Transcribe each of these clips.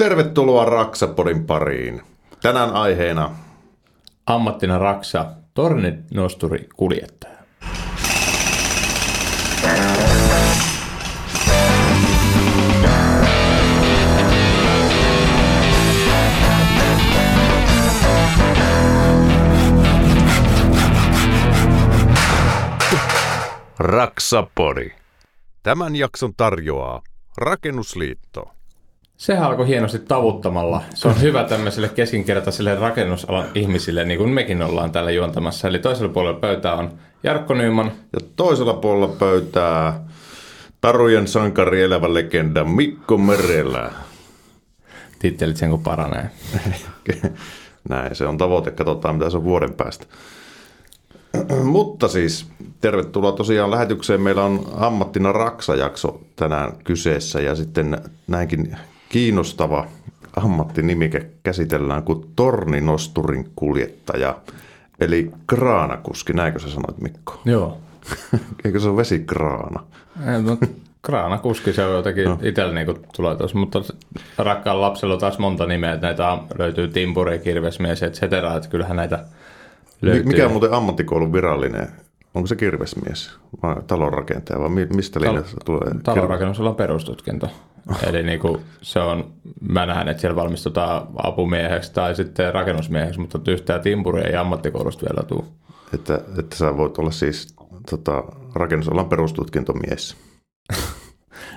Tervetuloa Raksapodin pariin. Tänään aiheena Ammattina Raksa, torninosturi kuljettaja. Raksapodi. Tämän jakson tarjoaa Rakennusliitto. Sehän alkoi hienosti tavuttamalla. Se on hyvä tämmöiselle keskinkertaiselle rakennusalan ihmisille, niin kuin mekin ollaan täällä juontamassa. Eli toisella puolella pöytää on Jarkko Nyman. Ja toisella puolella pöytää Tarujen sankari elävä legenda Mikko Merelä. Tittelit sen kun paranee. Näin, se on tavoite. Katsotaan, mitä se on vuoden päästä. Mutta siis, tervetuloa tosiaan lähetykseen. Meillä on ammattina Raksa-jakso tänään kyseessä ja sitten näinkin kiinnostava ammattinimike käsitellään kuin torninosturin kuljettaja, eli kraanakuski, näinkö sä sanoit Mikko? Joo. Eikö se ole vesikraana? Ei, no, kraanakuski se on jotenkin no. itsellä niin tulee tuossa, mutta rakkaan lapsella on taas monta nimeä, että näitä löytyy timpuri, kirvesmies, et cetera, että kyllähän näitä löytyy. Mikä on muuten ammattikoulun virallinen? Onko se kirvesmies vai talonrakentaja vai mistä linjasta tulee? Talonrakennusella on perustutkinto. Eli niin kuin se on, mä näen, että siellä valmistutaan apumieheksi tai sitten rakennusmieheksi, mutta yhtään timpuria ei ammattikoulusta vielä tule. Että, että sä voit olla siis tota, rakennusalan perustutkintomies.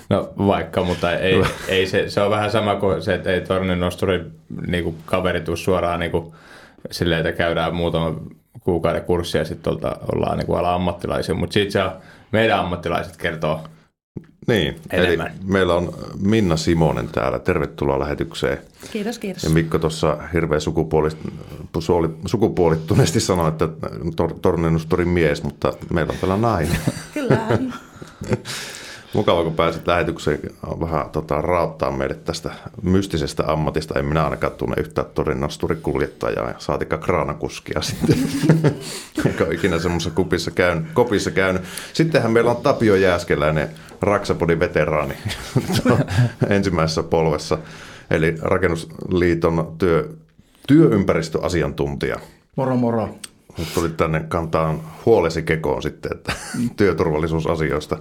No vaikka, mutta ei, ei se, se on vähän sama kuin se, että ei tornin nosturi niin kaveri tuu suoraan niin kuin, silleen, että käydään muutama kuukauden kurssia ja sitten ollaan niin kuin ala ammattilaisia, mutta sitten meidän ammattilaiset kertoo niin, enemmän. eli meillä on Minna Simonen täällä. Tervetuloa lähetykseen. Kiitos, kiitos. Ja Mikko tuossa hirveän sukupuolittuneesti sanoi, että tor, tornennustorin mies, mutta meillä on täällä nainen. Kyllä. Mukava, kun pääsit lähetykseen vähän tota, rauttaa meille tästä mystisestä ammatista. En minä ainakaan tunne yhtään torinasturikuljettajaa ja saatikka kraanakuskia sitten. Ole ikinä semmoisessa kupissa käynyt, kopissa käynyt. Sittenhän meillä on Tapio Jääskeläinen, Raksapodin veteraani ensimmäisessä polvessa. Eli Rakennusliiton työ, työympäristöasiantuntija. Moro moro. Tuli tänne kantaan huolesi kekoon sitten, että työturvallisuusasioista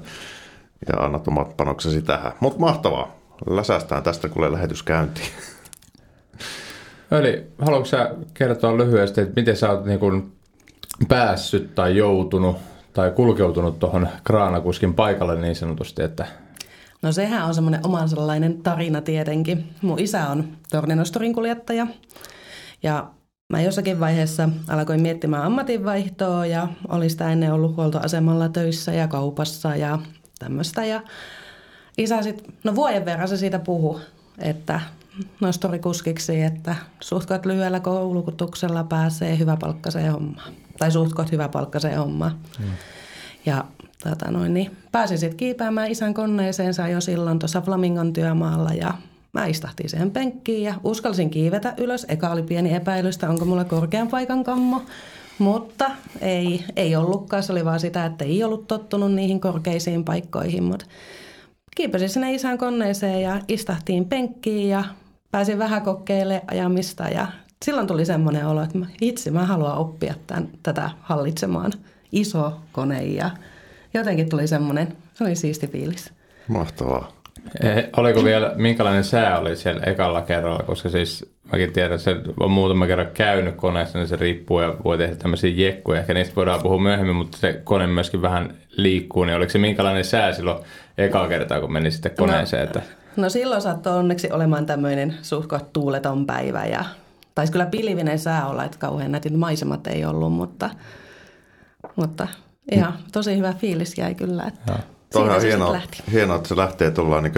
ja annat omat panoksesi tähän. Mutta mahtavaa. Läsästään tästä, kun lähetys käyntiin. Eli haluatko sä kertoa lyhyesti, että miten sä oot niin kun päässyt tai joutunut tai kulkeutunut tuohon kraanakuskin paikalle niin sanotusti, että No sehän on semmoinen oman sellainen tarina tietenkin. Mun isä on torninostorin kuljettaja ja mä jossakin vaiheessa alkoin miettimään ammatinvaihtoa ja oli sitä ennen ollut huoltoasemalla töissä ja kaupassa ja tämmöistä. Ja isä sitten, no vuoden verran se siitä puhu, että nostorikuskiksi, että suhtkot lyhyellä koulutuksella pääsee hyväpalkkaiseen hommaan. Tai suhtkot hyväpalkkaiseen hommaan. Mm. Ja tota noin, niin pääsin sitten kiipäämään isän koneeseensa jo silloin tuossa Flamingon työmaalla ja mä istahtiin siihen penkkiin ja uskalsin kiivetä ylös. Eka oli pieni epäilystä, onko mulla korkean paikan kammo. Mutta ei, ei ollutkaan, se oli vaan sitä, että ei ollut tottunut niihin korkeisiin paikkoihin. Mutta kiipesin sinne isän koneeseen ja istahtiin penkkiin ja pääsin vähän kokeilemaan ajamista. Ja silloin tuli semmoinen olo, että itse mä haluan oppia tämän, tätä hallitsemaan. Iso kone ja jotenkin tuli semmoinen, se oli siisti fiilis. Mahtavaa. Eh, oliko vielä, minkälainen sää oli siellä ekalla kerralla, koska siis mäkin tiedän, että se on muutama kerran käynyt koneessa, niin se riippuu ja voi tehdä tämmöisiä jekkuja. Ehkä niistä voidaan puhua myöhemmin, mutta se kone myöskin vähän liikkuu, niin oliko se minkälainen sää silloin eka kertaa, kun meni sitten koneeseen? No, että... no silloin saattoi onneksi olemaan tämmöinen suhkot tuuleton päivä ja taisi kyllä pilvinen sää olla, että kauhean nätit maisemat ei ollut, mutta, mutta ihan tosi hyvä fiilis jäi kyllä. Että Tuohan on hienoa, hienoa, että se lähtee tuolla niin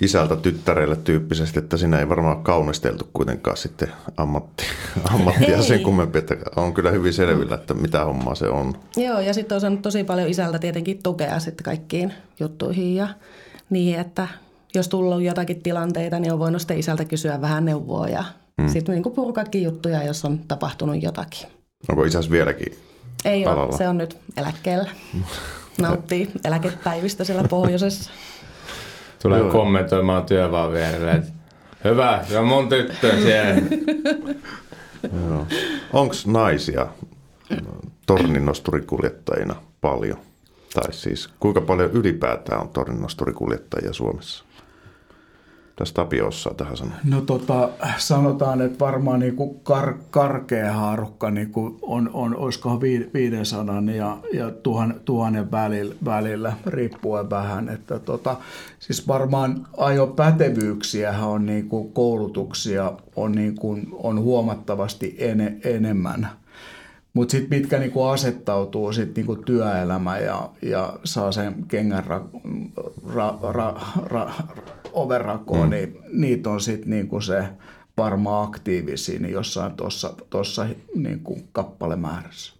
isältä tyttärelle tyyppisesti, että siinä ei varmaan kaunisteltu kuitenkaan sitten ammatti, ammattia sen kummempi, että on kyllä hyvin selvillä, että mitä hommaa se on. Joo, ja sitten on saanut tosi paljon isältä tietenkin tukea sitten kaikkiin juttuihin ja niin, että jos tullut jotakin tilanteita, niin on voinut sitten isältä kysyä vähän neuvoa ja hmm. sitten niin purkaakin juttuja, jos on tapahtunut jotakin. Onko isäs vieläkin Ei alalla? ole, se on nyt eläkkeellä. Nauttii eläkepäivistä siellä pohjoisessa. Tulee Joo. kommentoimaan työvaan vierelle, että Hyvä, se on mun tyttö siellä. Onko naisia torninosturikuljettajina paljon? Tai siis kuinka paljon ylipäätään on torninosturikuljettajia Suomessa? Tässä Tapio osaa tähän sanoa. No tota, sanotaan, että varmaan niin kuin kar, karkea haarukka niin kuin on, on, olisikohan 500 ja, ja tuhan, tuhannen välillä, välillä, riippuen vähän. Että tota, siis varmaan ajopätevyyksiä on niin kuin koulutuksia on, niin kuin, on huomattavasti ene, enemmän. Mutta sitten mitkä niinku asettautuu sit niinku työelämä ja, ja saa sen kengän ra, ra, ra, ra, overrakoon, mm. niin niitä on sitten niinku se varmaan aktiivisia niin jossain tuossa tossa niinku kappalemäärässä.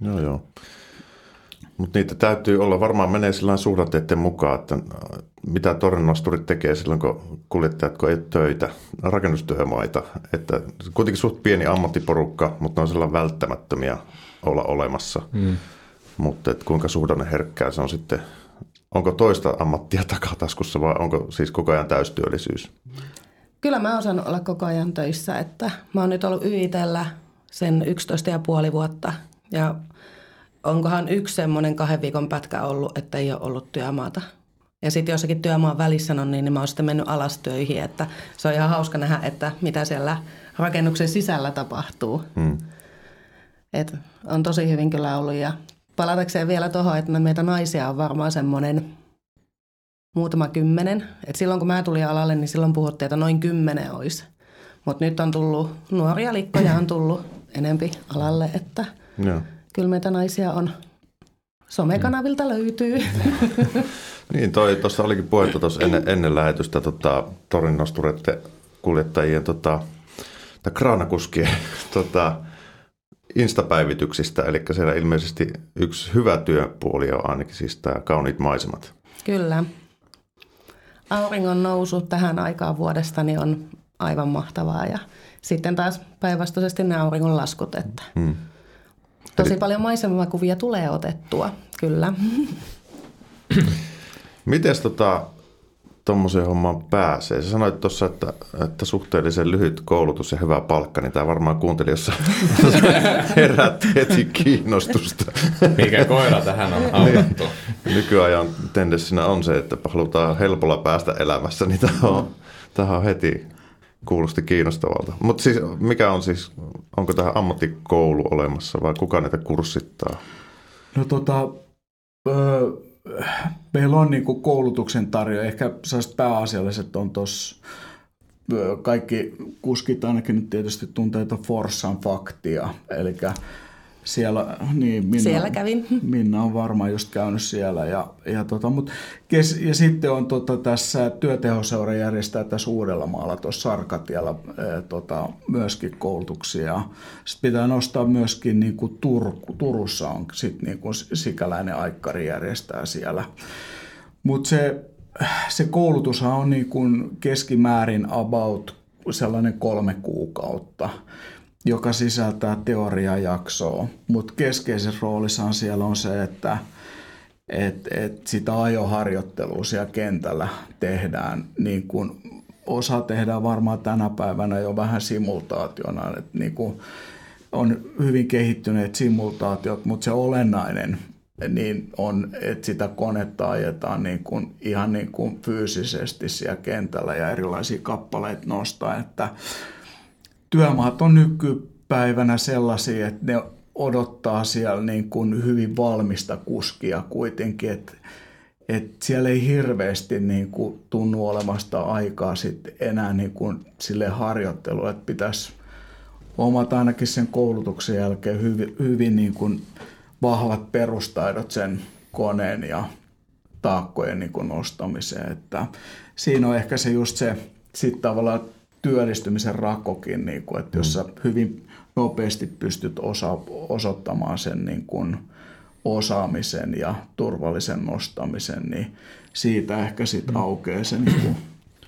Joo, joo. Mutta niitä täytyy olla, varmaan menee sillä suhdanteiden mukaan, että äh, mitä tornnosturit tekee silloin, kun kuljettajat kun ei töitä, rakennustyömaita. Että kuitenkin suht pieni ammattiporukka, mutta ne on sellainen välttämättömiä olla olemassa. Mm. Mutta kuinka suhdanne herkkää se on sitten, onko toista ammattia takataskussa vai onko siis koko ajan täystyöllisyys? Kyllä mä osaan olla koko ajan töissä, että mä oon nyt ollut YITellä sen 11 ja puoli vuotta ja onkohan yksi semmoinen kahden viikon pätkä ollut, että ei ole ollut työmaata. Ja sitten jossakin työmaan välissä on niin, niin mä oon sitten mennyt alas töihin, että se on ihan hauska nähdä, että mitä siellä rakennuksen sisällä tapahtuu. Hmm. Et on tosi hyvin kyllä ollut ja palatakseen vielä tuohon, että meitä naisia on varmaan semmoinen muutama kymmenen. Et silloin kun mä tulin alalle, niin silloin puhuttiin, että noin kymmenen olisi. Mutta nyt on tullut, nuoria likkoja on tullut enempi alalle, että Joo kyllä meitä naisia on. Somekanavilta löytyy. niin, toi tuossa olikin puhetta tuossa ennen, ennen lähetystä tota, torinnosturette kuljettajien tota, tai kraanakuskien tota, instapäivityksistä, eli siellä ilmeisesti yksi hyvä työpuoli on ainakin siis tämä kauniit maisemat. Kyllä. Auringon nousu tähän aikaan vuodesta niin on aivan mahtavaa ja sitten taas päinvastaisesti ne auringon laskut, että hmm. Tosi Eli... paljon maisemakuvia tulee otettua, kyllä. Miten tota, tuommoiseen hommaan pääsee? Sä sanoit tuossa, että, että suhteellisen lyhyt koulutus ja hyvä palkka, niin tämä varmaan kuuntelijassa herätti heti kiinnostusta. Mikä koira tähän on haudattu? Niin, nykyajan tendenssinä on se, että halutaan helpolla päästä elämässä, niin tämä on, tämä on heti kuulosti kiinnostavalta. Mutta siis, mikä on siis, onko tähän ammattikoulu olemassa vai kuka näitä kurssittaa? No tota, öö, meillä on niinku koulutuksen tarjo. Ehkä pääasialliset on tuossa kaikki kuskit ainakin nyt tietysti tuntee Forssan faktia, eli siellä, niin Minna, siellä kävin. Minna on varmaan just käynyt siellä. Ja, ja, tota, mut, kes, ja sitten on tota, tässä työtehoseura järjestää tässä Uudellamaalla tuossa Sarkatiellä e, tota, myöskin koulutuksia. Sitten pitää nostaa myöskin niin kuin Tur, Turussa on sit, niin kuin sikäläinen aikkari järjestää siellä. Mutta se, se koulutushan on niin kuin keskimäärin about sellainen kolme kuukautta joka sisältää teoriajaksoa, mutta keskeisessä roolissaan siellä on se, että et, et sitä ajoharjoittelua siellä kentällä tehdään. Niin kuin osa tehdään varmaan tänä päivänä jo vähän simultaationa, että niin kuin on hyvin kehittyneet simultaatiot, mutta se olennainen niin on, että sitä konetta ajetaan niin kuin, ihan niin kuin fyysisesti siellä kentällä ja erilaisia kappaleita nostaa, että työmaat on nykypäivänä sellaisia, että ne odottaa siellä niin kuin hyvin valmista kuskia kuitenkin, että että siellä ei hirveästi niin kuin tunnu olemasta aikaa sit enää niin kuin sille harjoittelua, että pitäisi omata ainakin sen koulutuksen jälkeen hyvin, hyvin niin kuin vahvat perustaidot sen koneen ja taakkojen niin kuin nostamiseen. Että siinä on ehkä se just se sitten tavallaan työllistymisen rakokin, niin kuin, että jos sä hyvin nopeasti pystyt osa, osoittamaan sen niin kuin osaamisen ja turvallisen nostamisen, niin siitä ehkä sitten mm. aukeaa se niin kuin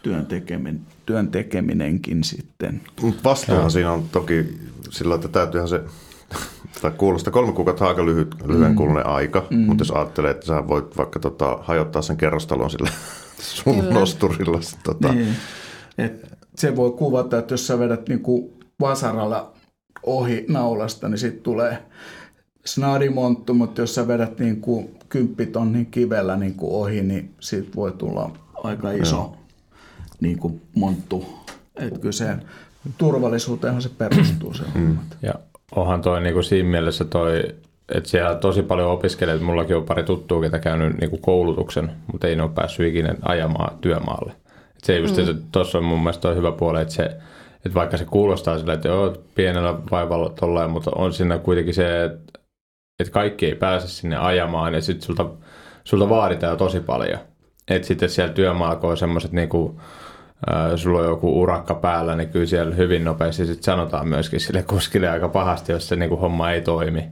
työn, tekeminen, työn tekeminenkin sitten. Vastuuhan siinä on toki sillä, että täytyyhän se tai kuulostaa kolme kuukautta aika lyhyt, lyhyen mm. kulunen aika, mm. mutta jos ajattelee, että sä voit vaikka tota, hajottaa sen kerrostalon sillä sun Kyllä. nosturilla. Tota. Niin. Et se voi kuvata, että jos sä vedät niin kuin vasaralla ohi naulasta, niin sitten tulee snadimonttu, mutta jos sä vedät niin kuin kymppitonnin kivellä niin kuin ohi, niin siitä voi tulla aika iso no. niin kuin monttu. Että kyllä se turvallisuuteenhan se perustuu se mm. Ja onhan toi niin kuin siinä mielessä toi, että siellä tosi paljon opiskelijat, mullakin on pari tuttua, ketä käynyt niin kuin koulutuksen, mutta ei ne ole päässyt ikinä ajamaan työmaalle. Se just, mm. tuossa on mun mielestä hyvä puoli, että se, että vaikka se kuulostaa sillä, että joo, pienellä vaivalla tolleen, mutta on siinä kuitenkin se, että, että kaikki ei pääse sinne ajamaan ja sitten sulta, sulta vaaditaan tosi paljon. Että sitten siellä työmaalla, on semmoiset niinku, äh, sulla on joku urakka päällä, niin kyllä siellä hyvin nopeasti sit sanotaan myöskin sille kuskille aika pahasti, jos se niinku homma ei toimi.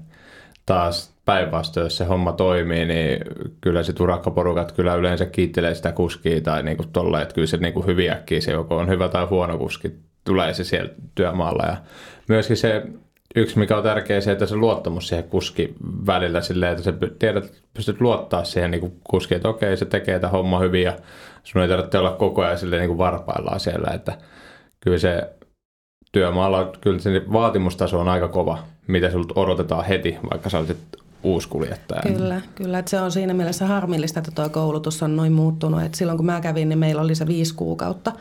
Taas päinvastoin, jos se homma toimii, niin kyllä se urakkaporukat kyllä yleensä kiittelee sitä kuskia tai niinku tolle, että kyllä se hyvin äkkiä se joko on hyvä tai huono kuski, tulee se siellä työmaalla. Ja myöskin se yksi, mikä on tärkeä, se, että se luottamus siihen kuski välillä silleen, että sä tiedät, pystyt luottaa siihen niin kuskiin, että okei, se tekee tämä homma hyvin ja sun ei tarvitse olla koko ajan silleen niin kuin varpaillaan siellä, että kyllä se työmaalla, kyllä se vaatimustaso on aika kova, mitä sinulta odotetaan heti, vaikka sä olisit uusi kuljettaja. Kyllä, kyllä. Että se on siinä mielessä harmillista, että tuo koulutus on noin muuttunut. Että silloin kun mä kävin, niin meillä oli se viisi kuukautta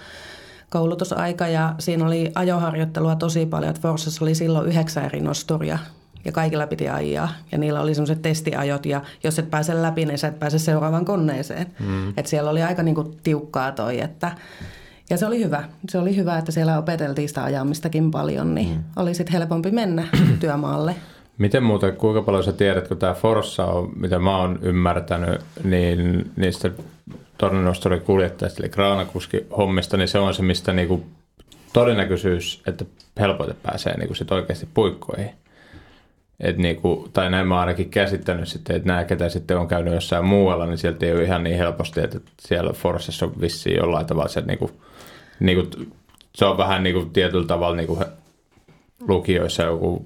koulutusaika ja siinä oli ajoharjoittelua tosi paljon. Että Forssassa oli silloin yhdeksän eri nosturia ja kaikilla piti ajaa. Ja niillä oli semmoiset testiajot ja jos et pääse läpi, niin sä et pääse seuraavaan koneeseen. Mm. Että siellä oli aika niinku tiukkaa toi, että ja se oli hyvä. Se oli hyvä, että siellä opeteltiin sitä ajamistakin paljon, niin mm. oli sitten helpompi mennä työmaalle. Miten muuten, kuinka paljon sä tiedät, kun tämä Forssa on, mitä mä oon ymmärtänyt, niin niistä torninostorin kuljettajista, eli kraanakuski hommista, niin se on se, mistä niinku todennäköisyys, että helpoiten pääsee niinku sit oikeasti puikkoihin. Et niinku, tai näin mä ainakin käsittänyt sitten, että nämä, ketä sitten on käynyt jossain muualla, niin sieltä ei ole ihan niin helposti, että siellä Forssassa on vissiin jollain tavalla se, niinku, niinku, se on vähän niinku tietyllä tavalla niinku lukioissa joku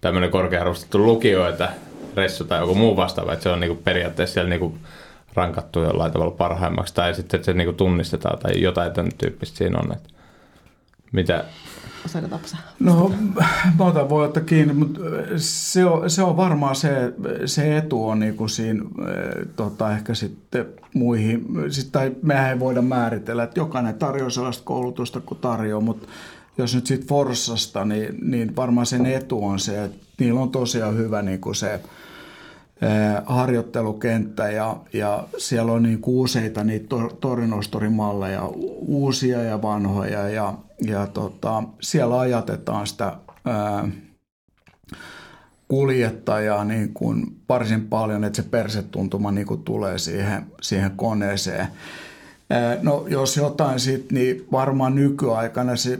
tämmöinen korkearvostettu lukio, että ressu tai joku muu vastaava, että se on niinku periaatteessa siellä niinku rankattu jollain tavalla parhaimmaksi, tai sitten että se niinku tunnistetaan tai jotain tämän tyyppistä siinä on. Että mitä, No, mä otan voi ottaa kiinni, mutta se on, se on varmaan se, se etu on niin kuin siinä tota, ehkä sitten muihin, sit, tai mehän ei voida määritellä, että jokainen tarjoaa sellaista koulutusta kuin tarjoaa, mutta jos nyt sitten Forssasta, niin, niin varmaan sen etu on se, että niillä on tosiaan hyvä niin kuin se harjoittelukenttä ja, ja siellä on niin useita niitä torinostorimalleja, uusia ja vanhoja ja, ja tota, siellä ajatetaan sitä ää, kuljettajaa niin kuin varsin paljon, että se persetuntuma niin kuin tulee siihen, siihen koneeseen. No jos jotain sitten, niin varmaan nykyaikana se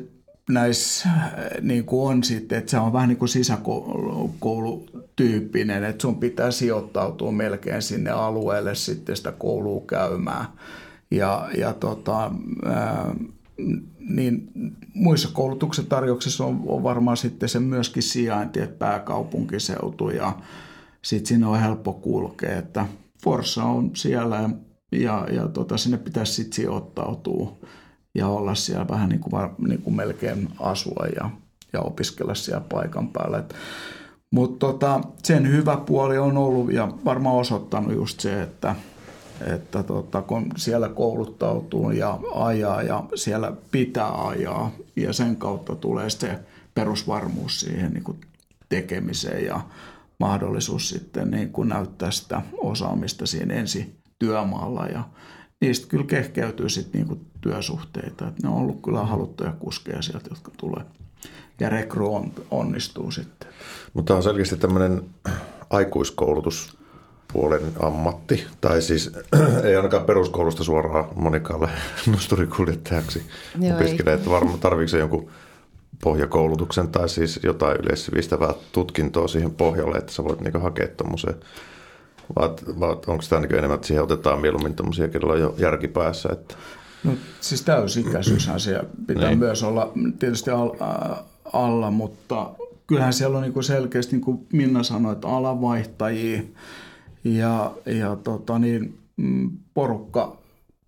näissä niin kuin on sitten, että se on vähän niin kuin sisäkoulutyyppinen, että sun pitää sijoittautua melkein sinne alueelle sitten sitä koulua käymään. Ja, ja tota, niin muissa koulutuksen tarjouksissa on, on varmaan sitten se myöskin sijainti, että pääkaupunkiseutu ja sitten sinne on helppo kulkea, että Forssa on siellä ja, ja, ja tota, sinne pitäisi sitten sijoittautua ja olla siellä vähän niin kuin, niin kuin melkein asua ja, ja opiskella siellä paikan päällä. Mutta tota, sen hyvä puoli on ollut ja varmaan osoittanut just se, että, että tota, kun siellä kouluttautuu ja ajaa ja siellä pitää ajaa ja sen kautta tulee se perusvarmuus siihen niin kuin tekemiseen ja mahdollisuus sitten niin kuin näyttää sitä osaamista siinä ensi työmaalla ja niistä kyllä kehkeytyy sitten niinku työsuhteita. Et ne on ollut kyllä haluttuja kuskeja sieltä, jotka tulee. Ja rekry on, onnistuu sitten. Mutta on selkeästi tämmöinen aikuiskoulutuspuolen ammatti, tai siis ei ainakaan peruskoulusta suoraan monikalle nosturikuljettajaksi opiskele, että varmaan tarvitseeko jonkun pohjakoulutuksen tai siis jotain yleissivistävää tutkintoa siihen pohjalle, että sä voit niinku hakea tuommoiseen vai, vai onko tämä niin enemmän, että siihen otetaan mieluummin tämmöisiä, kello on jo järki päässä? Että... No, siis täysikäisyyshän siellä pitää niin. myös olla tietysti al, alla, mutta kyllähän siellä on niin selkeästi, niin kuin Minna sanoi, että alavaihtajia ja, ja tota niin, mm, porukka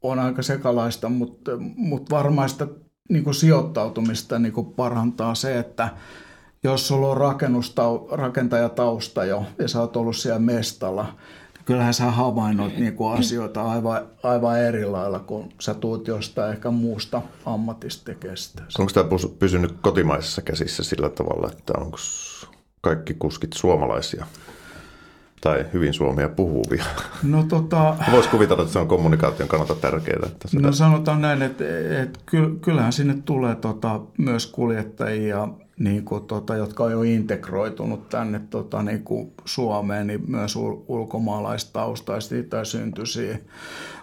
on aika sekalaista, mutta, mutta varmaan sitä niin sijoittautumista niin parantaa se, että jos sulla on rakentajatausta jo ja sä oot ollut siellä mestalla, niin kyllähän sä havainnoit niin kuin asioita aivan, aivan eri lailla, kun sä tuut jostain ehkä muusta ammatista tekemään Onko tämä pysynyt kotimaisessa käsissä sillä tavalla, että onko kaikki kuskit suomalaisia? tai hyvin suomea puhuvia. No, tota, Voisi kuvitella, että se on kommunikaation kannalta tärkeää. Että sitä... No sanotaan näin, että, että kyllähän sinne tulee tota, myös kuljettajia, niin kuin, tota, jotka on jo integroitunut tänne tota, niin kuin Suomeen, niin myös ul- ulkomaalaistaustaisia tai syntyisiä.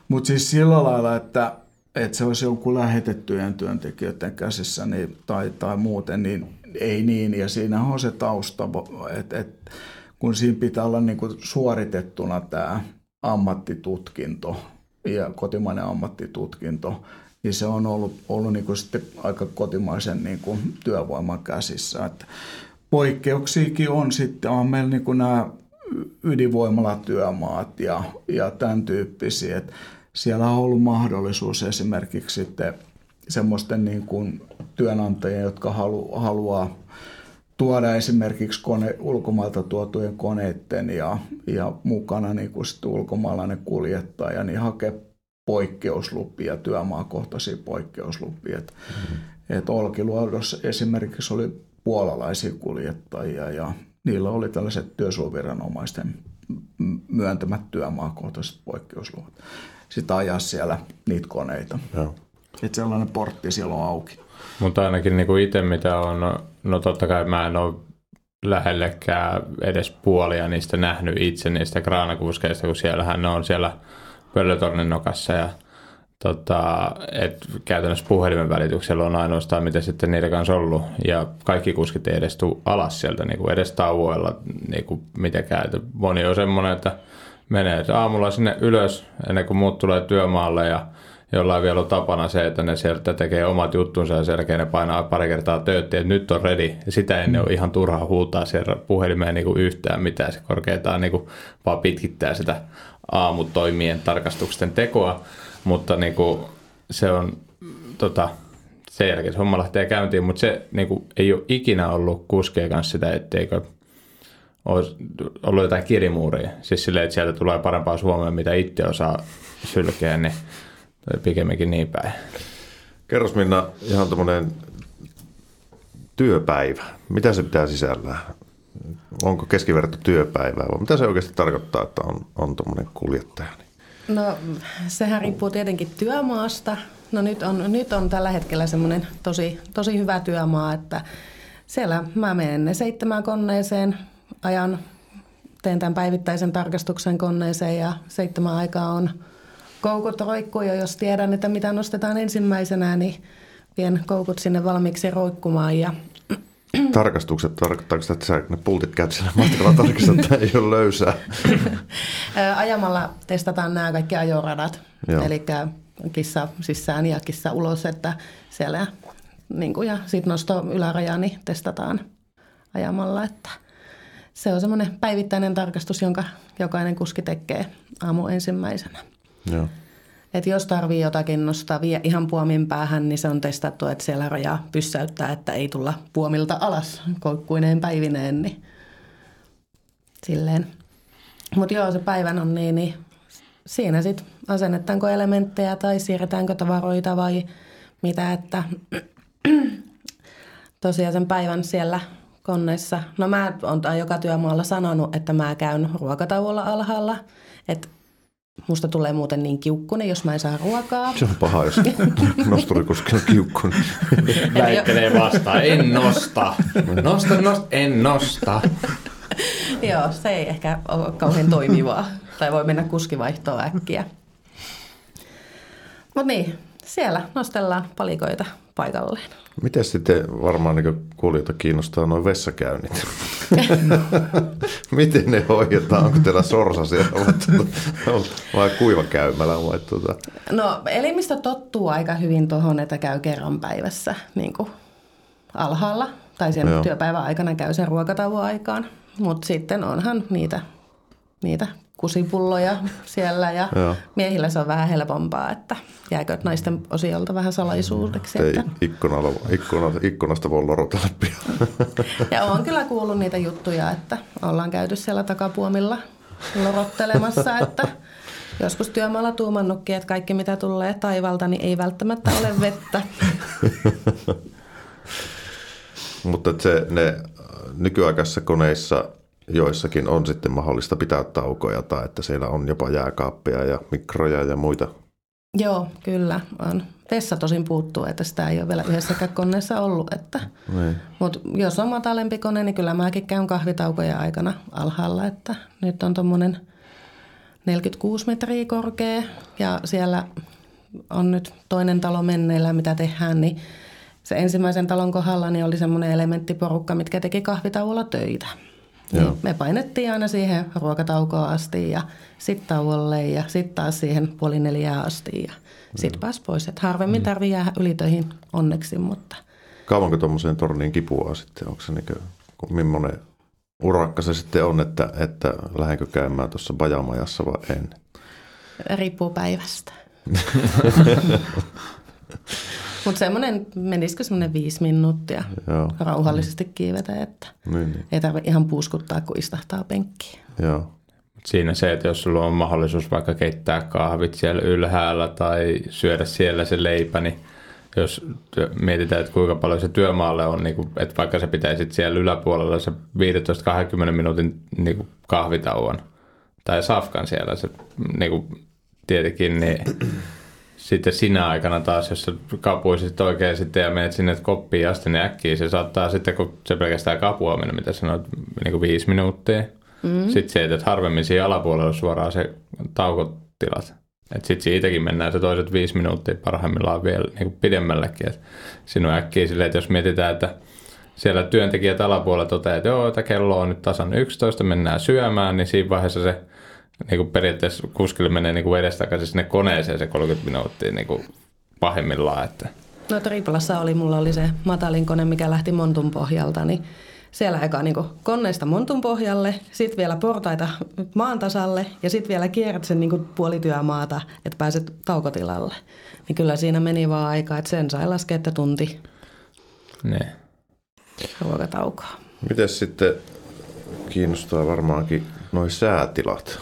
Mutta siis sillä lailla, että, että se olisi jonkun lähetettyjen työntekijöiden käsissä niin, tai, tai muuten, niin ei niin. Ja siinä on se tausta, että, että kun siinä pitää olla niin kuin suoritettuna tämä ammattitutkinto ja kotimainen ammattitutkinto, niin se on ollut, ollut niin kuin sitten aika kotimaisen niin kuin työvoiman käsissä. Että poikkeuksiakin on sitten, on meillä niin kuin nämä ydinvoimalatyömaat ja, ja tämän tyyppisiä. Että siellä on ollut mahdollisuus esimerkiksi sitten semmoisten niin kuin työnantajien, jotka halu, haluaa tuoda esimerkiksi kone, ulkomailta tuotujen koneiden ja, ja mukana niin kuin ulkomaalainen kuljettaja, niin hakea poikkeuslupia, työmaakohtaisia poikkeuslupia. Et, mm-hmm. et Olkiluodossa esimerkiksi oli puolalaisia kuljettajia ja niillä oli tällaiset työsuoviranomaisten myöntämät työmaakohtaiset poikkeusluvat. Sitten ajaa siellä niitä koneita. Joo. Et sellainen portti siellä on auki. Mutta ainakin niin kuin itse mitä on, no totta kai mä en ole lähellekään edes puolia niistä nähnyt itse niistä kraanakuskeista, kun siellähän ne on siellä pöllötornin nokassa ja tota, et käytännössä puhelimen välityksellä on ainoastaan mitä sitten niiden kanssa ollut ja kaikki kuskit ei edes tule alas sieltä niin kuin edes tauoilla niin kuin mitenkään. Et moni on semmoinen, että menee aamulla sinne ylös ennen kuin muut tulee työmaalle ja jollain vielä on tapana se, että ne sieltä tekee omat juttunsa ja sen jälkeen ne painaa pari kertaa töötti, että nyt on ready. Ja sitä ennen on ihan turhaa huutaa siellä puhelimeen niin kuin yhtään mitään. Se korkeintaan niin kuin vaan pitkittää sitä aamutoimien tarkastusten tekoa, mutta niin kuin se on tota, sen jälkeen se homma lähtee käyntiin, mutta se niin kuin, ei ole ikinä ollut kuskeen kanssa sitä, etteikö olisi ollut jotain kirimuuria. Siis silleen, että sieltä tulee parempaa Suomea, mitä itse osaa sylkeä, niin pikemminkin niin päin. Kerros Minna ihan tämmöinen työpäivä. Mitä se pitää sisällään? Onko keskiverto työpäivää vai mitä se oikeasti tarkoittaa, että on, on tuommoinen kuljettaja? No sehän riippuu tietenkin työmaasta. No nyt on, nyt on tällä hetkellä semmoinen tosi, tosi hyvä työmaa, että siellä mä menen ne seitsemään koneeseen, ajan, teen tämän päivittäisen tarkastuksen koneeseen ja seitsemän aikaa on koukut roikkuu ja jos tiedän, että mitä nostetaan ensimmäisenä, niin vien koukut sinne valmiiksi roikkumaan ja Tarkastukset, tarkoittaako sitä, että sä ne pultit käyt siellä matkalla tarkistat, että ei ole löysää? Ajamalla testataan nämä kaikki ajoradat, eli kissa sisään ja kissa ulos, että siellä niin kuin, ja sitten nosto yläraja, niin testataan ajamalla, että se on semmoinen päivittäinen tarkastus, jonka jokainen kuski tekee aamu ensimmäisenä. Joo. Et jos tarvii jotakin nostaa vie ihan puomin päähän, niin se on testattu, että siellä rajaa pyssäyttää, että ei tulla puomilta alas koikkuineen päivineen. Niin silleen. Mutta joo, se päivän on niin, niin siinä sitten asennetaanko elementtejä tai siirretäänkö tavaroita vai mitä, että tosiaan sen päivän siellä konneissa. No mä oon joka työmaalla sanonut, että mä käyn ruokatauolla alhaalla, että Musta tulee muuten niin kiukkunen, jos mä en saa ruokaa. Se on paha, jos nosturikuski on kiukkunen. Väittelee vastaan, en nosta. Nosta, nosta, en nosta. Joo, se ei ehkä ole kauhean toimivaa. Tai voi mennä kuskivaihtoon äkkiä. Mutta niin, siellä nostellaan palikoita paikalleen. Miten sitten varmaan niin kuulijoita kiinnostaa noin vessakäynnit? Miten ne hoidetaan? Onko teillä sorsa siellä vai kuivakäymälä? Vai tuota? No elimistö tottuu aika hyvin tuohon, että käy kerran päivässä niin alhaalla. Tai sen Joo. työpäivän aikana käy sen ruokatauon aikaan. Mutta sitten onhan niitä, niitä kusipulloja siellä ja Joo. miehillä se on vähän helpompaa, että jääkö naisten osiolta vähän salaisuudeksi. Ei Että, ikkunalla, ikkuna, ikkunasta voi lorotella pian. ja olen kyllä kuullut niitä juttuja, että ollaan käyty siellä takapuomilla lorottelemassa, että joskus työmaalla tuumannutkin, että kaikki mitä tulee taivalta, niin ei välttämättä ole vettä. Mutta se, ne äh, nykyaikaisissa koneissa joissakin on sitten mahdollista pitää taukoja tai että siellä on jopa jääkaappia ja mikroja ja muita. Joo, kyllä on. Vessa tosin puuttuu, että sitä ei ole vielä yhdessäkään koneessa ollut. Että. Niin. Mutta jos on matalempi kone, niin kyllä mäkin käyn kahvitaukojen aikana alhaalla. Että nyt on tuommoinen 46 metriä korkea ja siellä on nyt toinen talo menneillä, mitä tehdään, niin se ensimmäisen talon kohdalla niin oli semmoinen elementtiporukka, mitkä teki kahvitauolla töitä. Joo. Niin me painettiin aina siihen ruokataukoon asti ja sitten tauolle ja sitten taas siihen puoli neljää asti ja sitten pääsi pois. Et harvemmin tarvii jäädä ylitöihin onneksi, mutta Kauanko tuommoiseen torniin kipua sitten? Onko se niin kuin, millainen urakka se sitten on, että, että lähdenkö käymään tuossa bajamajassa vai en? riippuu päivästä. Mutta semmoinen, menisikö semmoinen viisi minuuttia Joo, rauhallisesti kiivetä, että niin, niin. ei tarvitse ihan puuskuttaa, kun istahtaa penkkiin. Joo. Siinä se, että jos sulla on mahdollisuus vaikka keittää kahvit siellä ylhäällä tai syödä siellä se leipä, niin jos mietitään, että kuinka paljon se työmaalle on, niin kuin, että vaikka se pitäisi siellä yläpuolella se 15-20 minuutin niin kuin kahvitauon tai safkan siellä se niin kuin, tietenkin, niin sitten sinä aikana taas, jos sä kapuisit oikein sitten ja menet sinne koppiin asti, niin äkkiä se saattaa sitten, kun se pelkästään kapua mennä, mitä sanoit, niin kuin viisi minuuttia. Mm. Sitten se, että harvemmin siinä alapuolella suoraan se taukotilat. Että sitten siitäkin mennään se toiset viisi minuuttia parhaimmillaan vielä niin kuin pidemmällekin. Et siinä on äkkiä silleen, että jos mietitään, että siellä työntekijät alapuolella toteaa, että joo, että kello on nyt tasan 11, mennään syömään, niin siinä vaiheessa se niin kuin periaatteessa kuskille menee niin kuin edestakaisin sinne koneeseen se 30 minuuttia niin kuin pahimmillaan. Että. No Triplassa oli, mulla oli se matalin kone, mikä lähti Montun pohjalta, niin siellä eka niin koneesta Montun pohjalle, sitten vielä portaita maan tasalle ja sitten vielä kierrät sen niin puolityömaata, että pääset taukotilalle. Niin kyllä siinä meni vaan aikaa, että sen sai laskea, että tunti Niin. ruokataukoa. Miten sitten kiinnostaa varmaankin noin säätilat?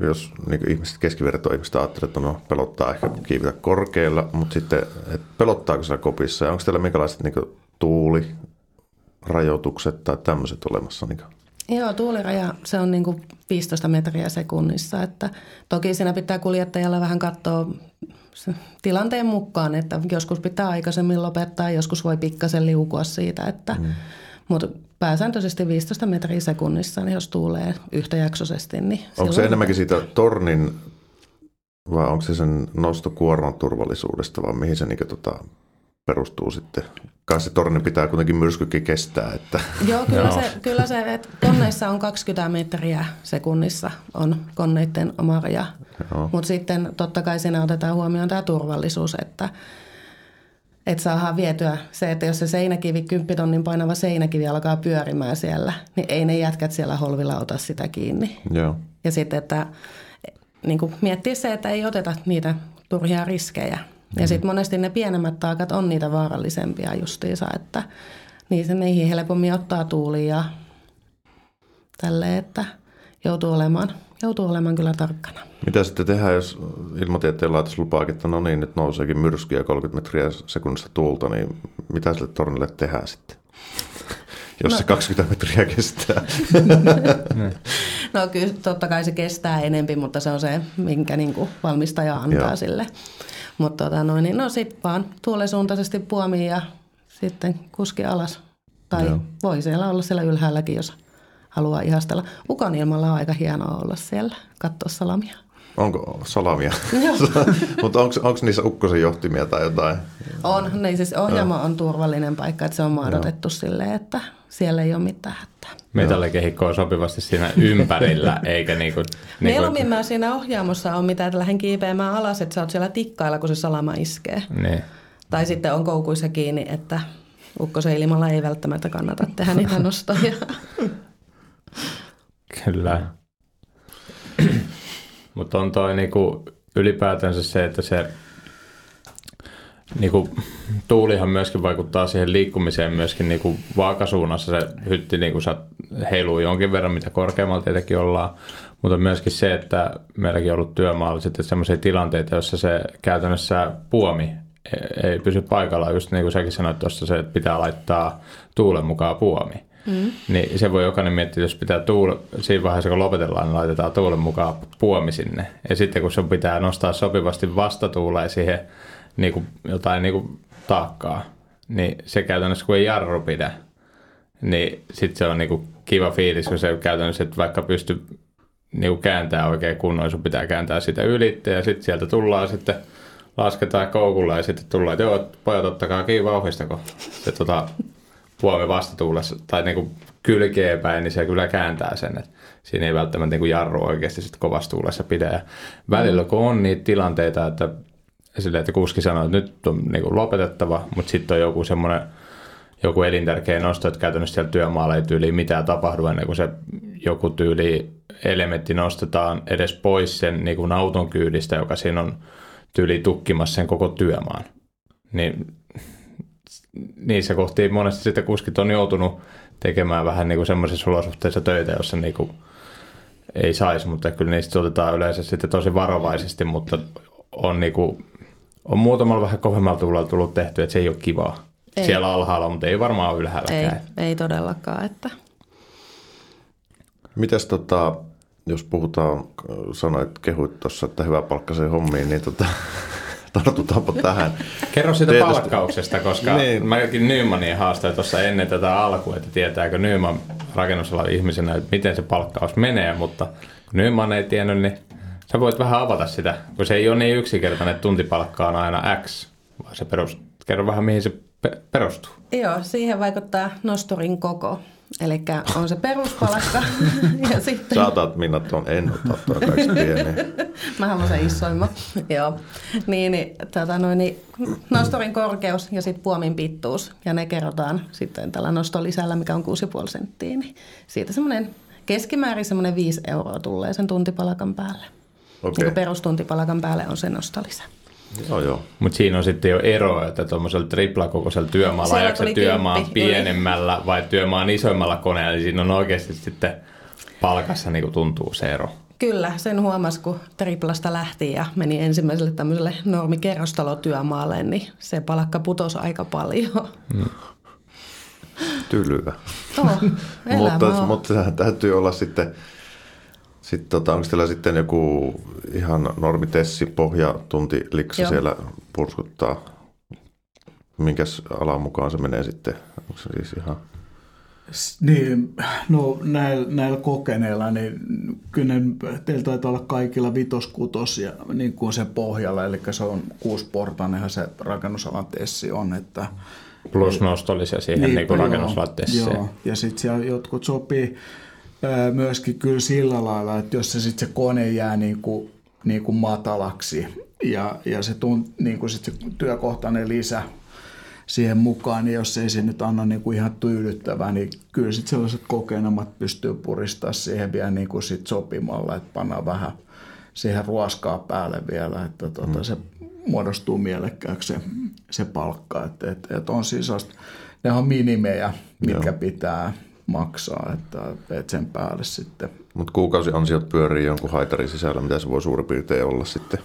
Jos niin ihmiset keskivertoihmiset ajattelee, että no pelottaa ehkä kiivetä korkealla, mutta sitten, että pelottaako siellä kopissa ja onko teillä minkälaiset niin tuulirajoitukset tai tämmöiset olemassa? Niin Joo, tuuliraja, se on niin kuin 15 metriä sekunnissa, että toki siinä pitää kuljettajalla vähän katsoa tilanteen mukaan, että joskus pitää aikaisemmin lopettaa, joskus voi pikkasen liukua siitä, että, mm. mutta pääsääntöisesti 15 metriä sekunnissa, niin jos tuulee yhtäjaksoisesti, niin onko se enemmänkin siitä tornin vai onko se sen nostokuorman turvallisuudesta vai mihin se niin tota, perustuu sitten? Kai se torni pitää kuitenkin myrskykin kestää, että Joo, kyllä Joo. se, kyllä se, että koneissa on 20 metriä sekunnissa on koneiden oma raja. Mutta sitten totta kai siinä otetaan huomioon tämä turvallisuus, että että saadaan vietyä se, että jos se seinäkivi, 10 tonnin painava seinäkivi alkaa pyörimään siellä, niin ei ne jätkät siellä holvilla ota sitä kiinni. joo. Ja sitten, että niin kuin miettiä se, että ei oteta niitä turhia riskejä. Ja sitten monesti ne pienemmät taakat on niitä vaarallisempia justiinsa, että niissä niihin helpommin ottaa tuuli ja tälle, että joutuu olemaan, joutuu olemaan kyllä tarkkana. Mitä sitten tehdään, jos ilmatieteen laitos lupaakin, että no niin, nyt nouseekin myrskyä 30 metriä sekunnissa tuulta, niin mitä sille tornille tehdään sitten? Jos No- se 20 metriä kestää. No kyllä totta kai se kestää enempi, mutta se on se, minkä niin kuin valmistaja antaa Joo. Sille. Mutta tota noin, niin no sitten vaan tuulesuuntaisesti puomiin ja sitten kuski alas. Tai. Joo. voi siellä olla siellä ylhäälläkin, jos haluaa ihastella. Ukon ilmalla on aika hienoa olla siellä, katsoa salamia. Onko salamia? Joo. Mutta onko niissä ukkosen johtimia tai jotain? On, niin siis ohjaamo on turvallinen paikka, että se on maadotettu silleen, että siellä ei ole mitään hätää. Metallikehikko on sopivasti siinä ympärillä, eikä niinku... niinku Mieluummin mä siinä ohjaamossa on mitä, että lähden kiipeämään alas, että sä oot siellä tikkailla, kun se salama iskee. niin. Tai sitten on koukuissa kiinni, että ukkosen ilmalla ei välttämättä kannata tehdä niitä nostoja. Kyllä. Mutta on toi niinku ylipäätänsä se, että se niinku, tuulihan myöskin vaikuttaa siihen liikkumiseen myöskin niinku vaakasuunnassa. Se hytti niinku, heiluu jonkin verran, mitä korkeammalla tietenkin ollaan. Mutta myöskin se, että meilläkin on ollut työmaalla sitten sellaisia tilanteita, joissa se käytännössä puomi ei pysy paikallaan. Just niin kuin säkin sanoit tuossa, se, että pitää laittaa tuulen mukaan puomi. Mm. Niin se voi jokainen miettiä, jos pitää tuule, siinä vaiheessa kun lopetellaan, niin laitetaan tuulen mukaan puomi sinne. Ja sitten kun se pitää nostaa sopivasti vastatuuleen siihen niin kuin jotain niin kuin taakkaa, niin se käytännössä kun ei jarru pidä, niin sitten se on niin kuin kiva fiilis, kun se käytännössä, että vaikka pystyy niin kääntää oikein kunnoin, sun pitää kääntää sitä ylitte ja sitten sieltä tullaan sitten, lasketaan koukulla ja sitten tullaan, että joo, pojat ottakaa kiinni vauhdista, kun se tota, puomi vastatuulessa tai niin kuin kylkee päin, niin se kyllä kääntää sen, että siinä ei välttämättä niin kuin jarru oikeasti sitten kovassa tuulessa pidä. Ja välillä kun on niitä tilanteita, että sille, että kuski sanoo, että nyt on niin kuin lopetettava, mutta sitten on joku semmoinen joku elintärkeä nosto, että käytännössä siellä työmaalla ei tyyli mitään tapahdu ennen kuin se joku tyyli elementti nostetaan edes pois sen niin kuin auton kyydistä, joka siinä on tyyli tukkimassa sen koko työmaan. Niin niissä kohtiin monesti sitten kuskit on joutunut tekemään vähän niin kuin semmoisissa olosuhteissa töitä, jossa niin kuin ei saisi, mutta kyllä niistä otetaan yleensä sitten tosi varovaisesti, mutta on, niin kuin, on muutamalla vähän kovemmalla tuulla tullut tehty, että se ei ole kivaa. Ei. Siellä alhaalla, mutta ei varmaan ylhäälläkään. Ei, ei todellakaan. Että... Mitäs tota, jos puhutaan, sanoit, kehuit tuossa, että hyvä palkkaisen hommiin, niin tota, tartutaanpa tähän. Kerro siitä Tietysti. palkkauksesta, koska niin. mäkin Nymania haastoin tuossa ennen tätä alkua, että tietääkö Nyman rakennusalan ihmisenä, että miten se palkkaus menee, mutta kun Nyman ei tiennyt, niin sä voit vähän avata sitä, kun se ei ole niin yksinkertainen, että tuntipalkka on aina X, vaan se perus, kerro vähän mihin se perustuu. Joo, siihen vaikuttaa nosturin koko. Eli on se peruspalkka. ja sitten... Saatat Minna tuon, en tuon kaikki pieni. Mä haluan sen isoimman. Joo. Niin, niin, tota noin, niin nostorin korkeus ja sitten puomin pittuus. Ja ne kerrotaan sitten tällä nostolisällä, mikä on 6,5 senttiä. Niin siitä semmoinen keskimäärin semmoinen 5 euroa tulee sen tuntipalkan päälle. Okay. Niin perustuntipalkan päälle on se nostolisä. Joo, joo. Mutta siinä on sitten jo ero, että tuommoisella triplakokoisella työmaalla ajaksa työmaan kymppi. pienemmällä vai työmaan isoimmalla koneella, niin siinä on oikeasti sitten palkassa niin kuin tuntuu se ero. Kyllä, sen huomasi, kun triplasta lähti ja meni ensimmäiselle tämmöiselle normikerrostalotyömaalle, niin se palkka putosi aika paljon. Mm. Tylyä. Oh, mutta, mutta täytyy olla sitten sitten tota, onko teillä sitten joku ihan normitessi, pohjatunti, liksi Joo. siellä purskuttaa? Minkäs alan mukaan se menee sitten? Onko se siis ihan... Niin, no näillä, näillä kokeneilla, niin kyllä teillä taitaa olla kaikilla vitoskutos ja niin kuin se pohjalla, eli se on kuusportainenhan se rakennusalan tessi on, että Plus nostollisia siihen niin, niin rakennusalan Joo, ja sitten siellä jotkut sopii myöskin kyllä sillä lailla, että jos se sitten se kone jää niin kuin, niin kuin matalaksi ja, ja se, tunt, niin kuin sit se työkohtainen lisä siihen mukaan, niin jos ei se nyt anna niin kuin ihan tyydyttävää, niin kyllä sitten sellaiset kokeenamat pystyy puristaa siihen vielä niin kuin sit sopimalla, että pannaan vähän siihen ruoskaa päälle vielä, että tuota, mm. se muodostuu mielekkääksi se, se palkka. Että, että, että on siis ne on minimejä, mitkä Joo. pitää maksaa, että, että sen päälle sitten. Mutta kuukausiansiot pyörii jonkun haitarin sisällä, mitä se voi suurin piirtein olla sitten?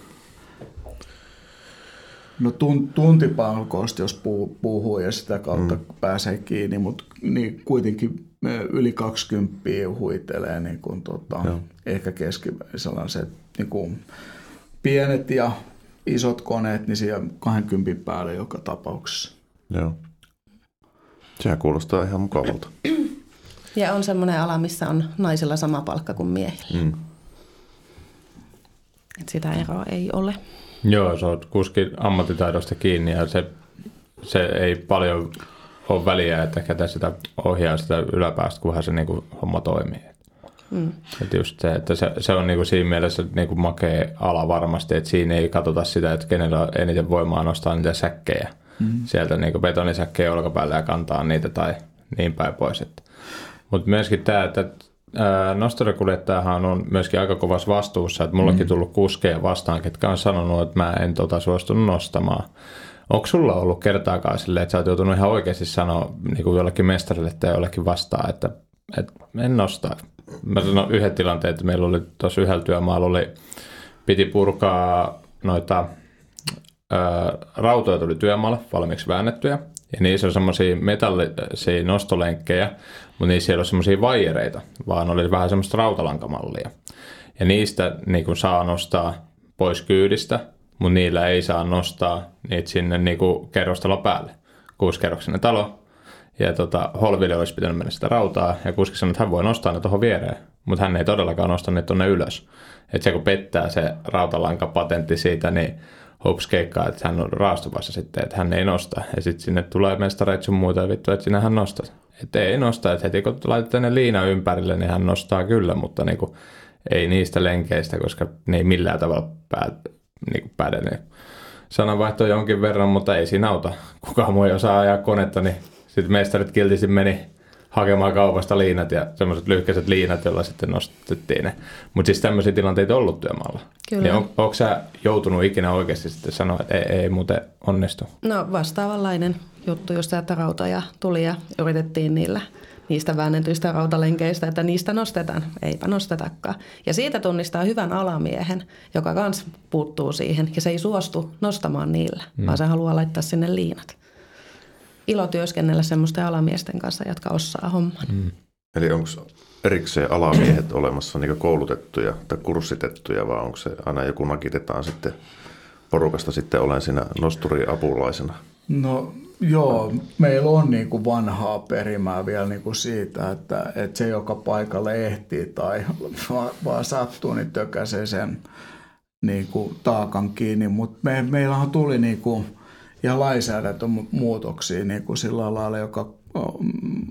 No tuntipalkoista, jos puhuu ja sitä kautta mm. pääsee kiinni, mutta niin kuitenkin yli 20 huitelee niin kuin tota, ehkä keski sellaiset niin kuin pienet ja isot koneet, niin siellä 20 päälle joka tapauksessa. Joo. Sehän kuulostaa ihan mukavalta. Ja on semmoinen ala, missä on naisilla sama palkka kuin miehillä. Mm. Et sitä eroa ei ole. Joo, se on kuskin ammattitaidosta kiinni ja se, se ei paljon ole väliä, että ketä sitä ohjaa sitä yläpäästä, kunhan se niinku homma toimii. Mm. Et just se, että se, se on niinku siinä mielessä niinku makea ala varmasti, että siinä ei katsota sitä, että kenellä on eniten voimaa nostaa niitä säkkejä mm. sieltä niinku betonisäkkejä olkapäälle ja kantaa niitä tai niin päin pois. Että mutta myöskin tämä, että nosturikuljettajahan on myöskin aika kovassa vastuussa, että mullakin mm. tullut kuskeja vastaan, ketkä on sanonut, että mä en tota suostunut nostamaan. Onko sulla ollut kertaakaan silleen, että sä oot joutunut ihan oikeasti sanoa niin kuin jollekin mestarille tai jollekin vastaan, että, että en nosta. Mä sanon yhden tilanteen, että meillä oli tuossa yhdellä työmaalla oli, piti purkaa noita ö, rautoja tuli työmaalle valmiiksi väännettyjä. Ja niissä on semmoisia metallisia nostolenkkejä, mutta niissä ei ole semmoisia vaijereita, vaan oli vähän semmoista rautalankamallia. Ja niistä niin kuin saa nostaa pois kyydistä, mutta niillä ei saa nostaa niitä sinne niin kuin kerrostalo päälle. Kuusikerroksinen talo. Ja tota, Holville olisi pitänyt mennä sitä rautaa, ja kuski sanoi, että hän voi nostaa ne tuohon viereen, mutta hän ei todellakaan nosta ne tuonne ylös. Että se kun pettää se rautalankapatentti siitä, niin Hopes keikkaa, että hän on raastuvassa sitten, että hän ei nosta. Ja sitten sinne tulee mestareita sun muuta vittu, että sinä hän nostat. Että ei nosta, että heti kun laitetaan ne liina ympärille, niin hän nostaa kyllä, mutta niinku, ei niistä lenkeistä, koska ne ei millään tavalla pää, niinku päde. sananvaihto jonkin verran, mutta ei siinä auta. Kukaan muu ei osaa ajaa konetta, niin sitten mestarit kiltisti meni hakemaan kaupasta liinat ja semmoiset lyhkäiset liinat, joilla sitten nostettiin ne. Mutta siis tämmöisiä tilanteita on ollut työmaalla. Kyllä. Niin on, onko sä joutunut ikinä oikeasti sitten sanoa, että ei, ei muuten onnistu? No vastaavanlainen juttu, just että rautoja tuli ja yritettiin niillä niistä väännetyistä rautalenkeistä, että niistä nostetaan. Eipä nostetakaan. Ja siitä tunnistaa hyvän alamiehen, joka kans puuttuu siihen ja se ei suostu nostamaan niillä, mm. vaan se haluaa laittaa sinne liinat ilo työskennellä semmoisten alamiesten kanssa, jotka osaa homman. Mm. Eli onko erikseen alamiehet olemassa niin koulutettuja tai kurssitettuja, vai onko se aina joku nakitetaan sitten porukasta sitten olen siinä nosturiapulaisena? No joo, meillä on niin kuin vanhaa perimää vielä niin kuin siitä, että, että se, joka paikalle ehtii tai vaan, vaan sattuu, niin tökäsee sen niin kuin taakan kiinni. Mutta me, meillähän tuli niin kuin – ja lainsäädäntömuutoksia niin kuin sillä lailla, joka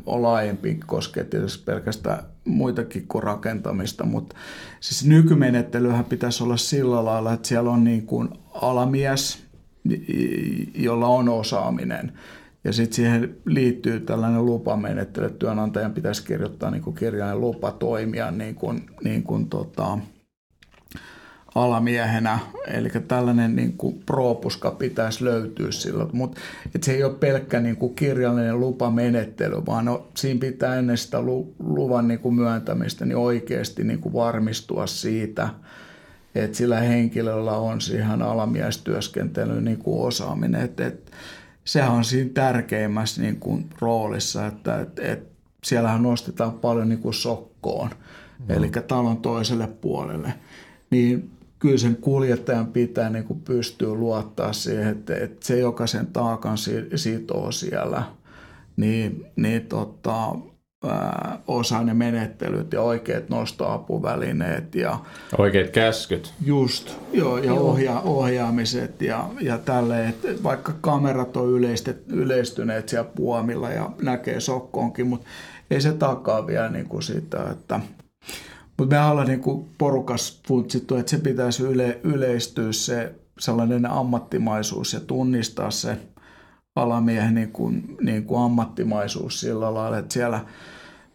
on laajempi, koskee tietysti pelkästään muitakin kuin rakentamista, mutta siis nykymenettelyhän pitäisi olla sillä lailla, että siellä on niin kuin alamies, jolla on osaaminen, ja sitten siihen liittyy tällainen lupamenettely, että työnantajan pitäisi kirjoittaa niin kuin kirjainen lupa toimia niin kuin, niin kuin tota, alamiehenä, eli tällainen niin kuin propuska pitäisi löytyä silloin, mutta se ei ole pelkkä niin kuin kirjallinen lupamenettely, vaan no, siinä pitää ennen sitä luvan niin kuin myöntämistä niin oikeasti niin kuin varmistua siitä, että sillä henkilöllä on siihen alamiestyöskentelyyn niin kuin osaaminen, että, että sehän on siinä tärkeimmässä niin kuin roolissa, että, että, että siellähän nostetaan paljon niin kuin sokkoon, mm. eli talon toiselle puolelle. Niin kyllä sen kuljettajan pitää niin kuin pystyä luottaa siihen, että, että se, joka sen taakan sitoo siellä, niin, niin tota, ää, osaa ne menettelyt ja oikeat nostoapuvälineet. Ja, oikeat käskyt. Just, joo, ja joo. Ohja, ohjaamiset ja, ja tälle, että vaikka kamerat on yleistet, yleistyneet siellä puomilla ja näkee sokkoonkin, mutta ei se takaa vielä niin kuin sitä, että – mutta me ollaan niin porukas funtsittu, että se pitäisi yle, yleistyä se sellainen ammattimaisuus ja tunnistaa se alamiehen niin kuin, niin kuin ammattimaisuus sillä lailla, että siellä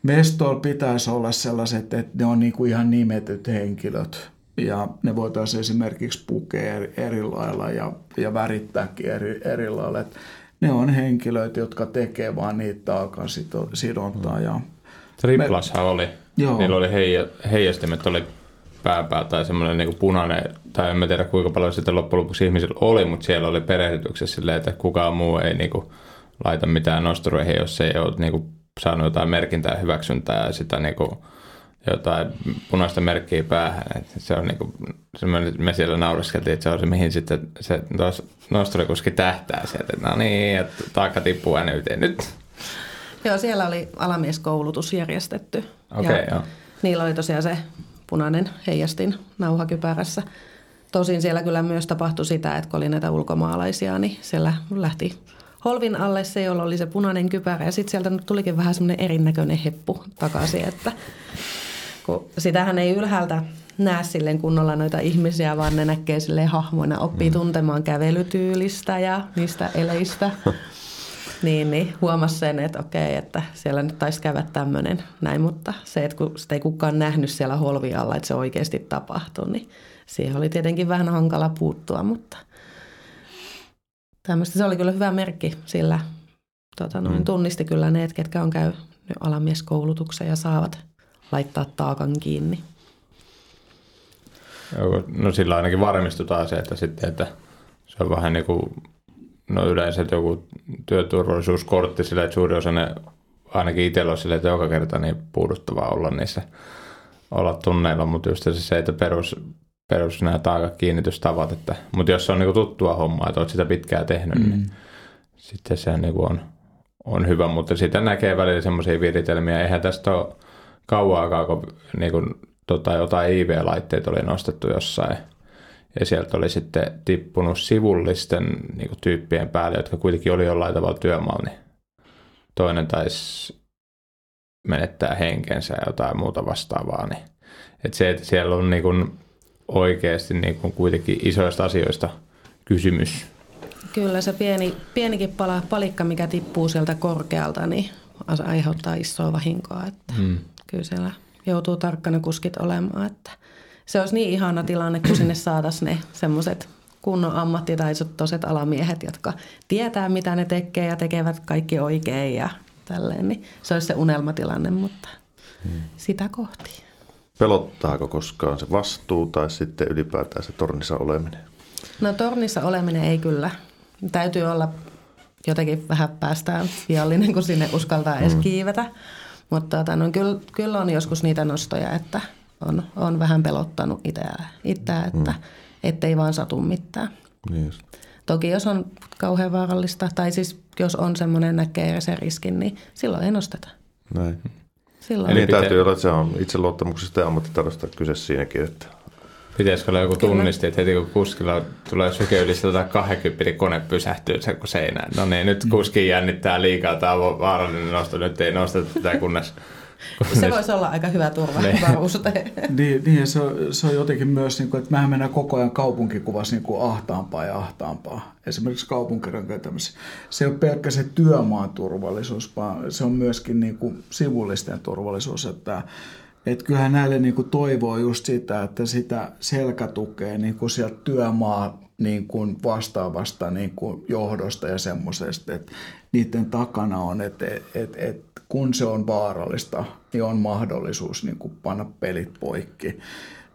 mestoilla pitäisi olla sellaiset, että ne on niin kuin ihan nimetyt henkilöt ja ne voitaisiin esimerkiksi pukea eri, eri lailla ja, ja värittääkin eri, eri lailla. Että ne on henkilöitä, jotka tekee vaan niitä taakan sidontaa. Ja Triplashan oli Joo. Niillä oli heija, heijastimet, oli pääpää tai semmoinen niin punainen, tai en mä tiedä kuinka paljon sitten loppujen lopuksi ihmisillä oli, mutta siellä oli perehdytyksessä silleen, että kukaan muu ei niin kuin, laita mitään nostureihin, jos ei ole niin kuin, saanut jotain merkintää hyväksyntää ja sitä niin kuin, jotain punaista merkkiä päähän. Että se on niin kuin, semmoinen, me siellä naureskeltiin, että se on se, mihin sitten se nosturikuski tähtää sieltä. No niin, että taakka tippuu yhteen nyt. Joo, siellä oli alamieskoulutus järjestetty. Okay, ja joo. Niillä oli tosiaan se punainen heijastin nauhakypärässä. Tosin siellä kyllä myös tapahtui sitä, että kun oli näitä ulkomaalaisia, niin siellä lähti holvin alle se, jolla oli se punainen kypärä. Ja sitten sieltä tulikin vähän semmoinen erinäköinen heppu takaisin, että kun sitähän ei ylhäältä näe silleen kunnolla noita ihmisiä, vaan ne näkee silleen hahmoina, oppii mm. tuntemaan kävelytyylistä ja niistä eleistä. Niin, niin huomasi sen, että okei, että siellä nyt taisi käydä tämmöinen näin, mutta se, että kun sitä ei kukaan nähnyt siellä holvialla, että se oikeasti tapahtui, niin siihen oli tietenkin vähän hankala puuttua, mutta tämmöistä se oli kyllä hyvä merkki, sillä tota, noin, mm. tunnisti kyllä ne, ketkä on käynyt alamieskoulutuksen ja saavat laittaa taakan kiinni. No sillä ainakin varmistutaan se, että sitten, että se on vähän niin kuin, no yleensä joku työturvallisuuskortti sillä, että suuri osa ne, ainakin itsellä on sillä, että joka kerta niin puuduttavaa olla niissä olla tunneilla, mutta just se, että perus, perus nämä taakat kiinnitystavat, että, mutta jos se on niin tuttua hommaa, että olet sitä pitkään tehnyt, niin mm. niin sitten se niin on, on hyvä, mutta sitä näkee välillä semmoisia viritelmiä, eihän tästä ole kauaa kun niin kuin, tota, jotain IV-laitteita oli nostettu jossain ja sieltä oli sitten tippunut sivullisten niin kuin, tyyppien päälle, jotka kuitenkin oli jollain tavalla työmaalla, niin toinen taisi menettää henkensä ja jotain muuta vastaavaa. Niin. että se, että siellä on niin kuin, oikeasti niin kuin, kuitenkin isoista asioista kysymys. Kyllä se pieni, pienikin pala, palikka, mikä tippuu sieltä korkealta, niin aiheuttaa isoa vahinkoa. Että hmm. Kyllä siellä joutuu tarkkana kuskit olemaan, että se olisi niin ihana tilanne, kun sinne saataisiin ne semmoiset kunnon ammattitaitoiset alamiehet, jotka tietää, mitä ne tekee ja tekevät kaikki oikein ja tälleen. Niin se olisi se unelmatilanne, mutta hmm. sitä kohti. Pelottaako koskaan se vastuu tai sitten ylipäätään se tornissa oleminen? No tornissa oleminen ei kyllä. Täytyy olla jotenkin vähän päästään viallinen, kun sinne uskaltaa edes hmm. kiivetä. Mutta tota, no, kyllä, kyllä on joskus niitä nostoja, että on, on vähän pelottanut itseä, itseä että mm. ettei vaan satu mitään. Niin Toki jos on kauhean vaarallista, tai siis jos on semmoinen näkee sen riskin, niin silloin ei nosteta. Näin. Silloin Eli pitää... täytyy olla, että se on itseluottamuksesta ja ammattitaidosta kyse siinäkin, että Pitäisikö olla joku tunnisti, että heti kun kuskilla tulee syke yli 120, niin kone pysähtyy se kun seinään. No niin, nyt kuski jännittää liikaa, tämä on vaarallinen nosto, nyt ei nosteta tätä kunnes se voisi olla aika hyvä turva niin. niin, niin se, on, se on jotenkin myös, niin kuin, että mehän mennään koko ajan kaupunkikuvassa niin kuin ahtaampaa ja ahtaampaa. Esimerkiksi kaupunkirakentamisessa. Se ei ole pelkkä se työmaan turvallisuus, vaan se on myöskin niin kuin sivullisten turvallisuus. Että, että kyllähän näille niin kuin toivoo just sitä, että sitä selkätukea niin kuin sieltä työmaa niin kuin vastaavasta niin kuin johdosta ja semmoisesta, että niiden takana on, että, että, että kun se on vaarallista, niin on mahdollisuus niin kuin panna pelit poikki.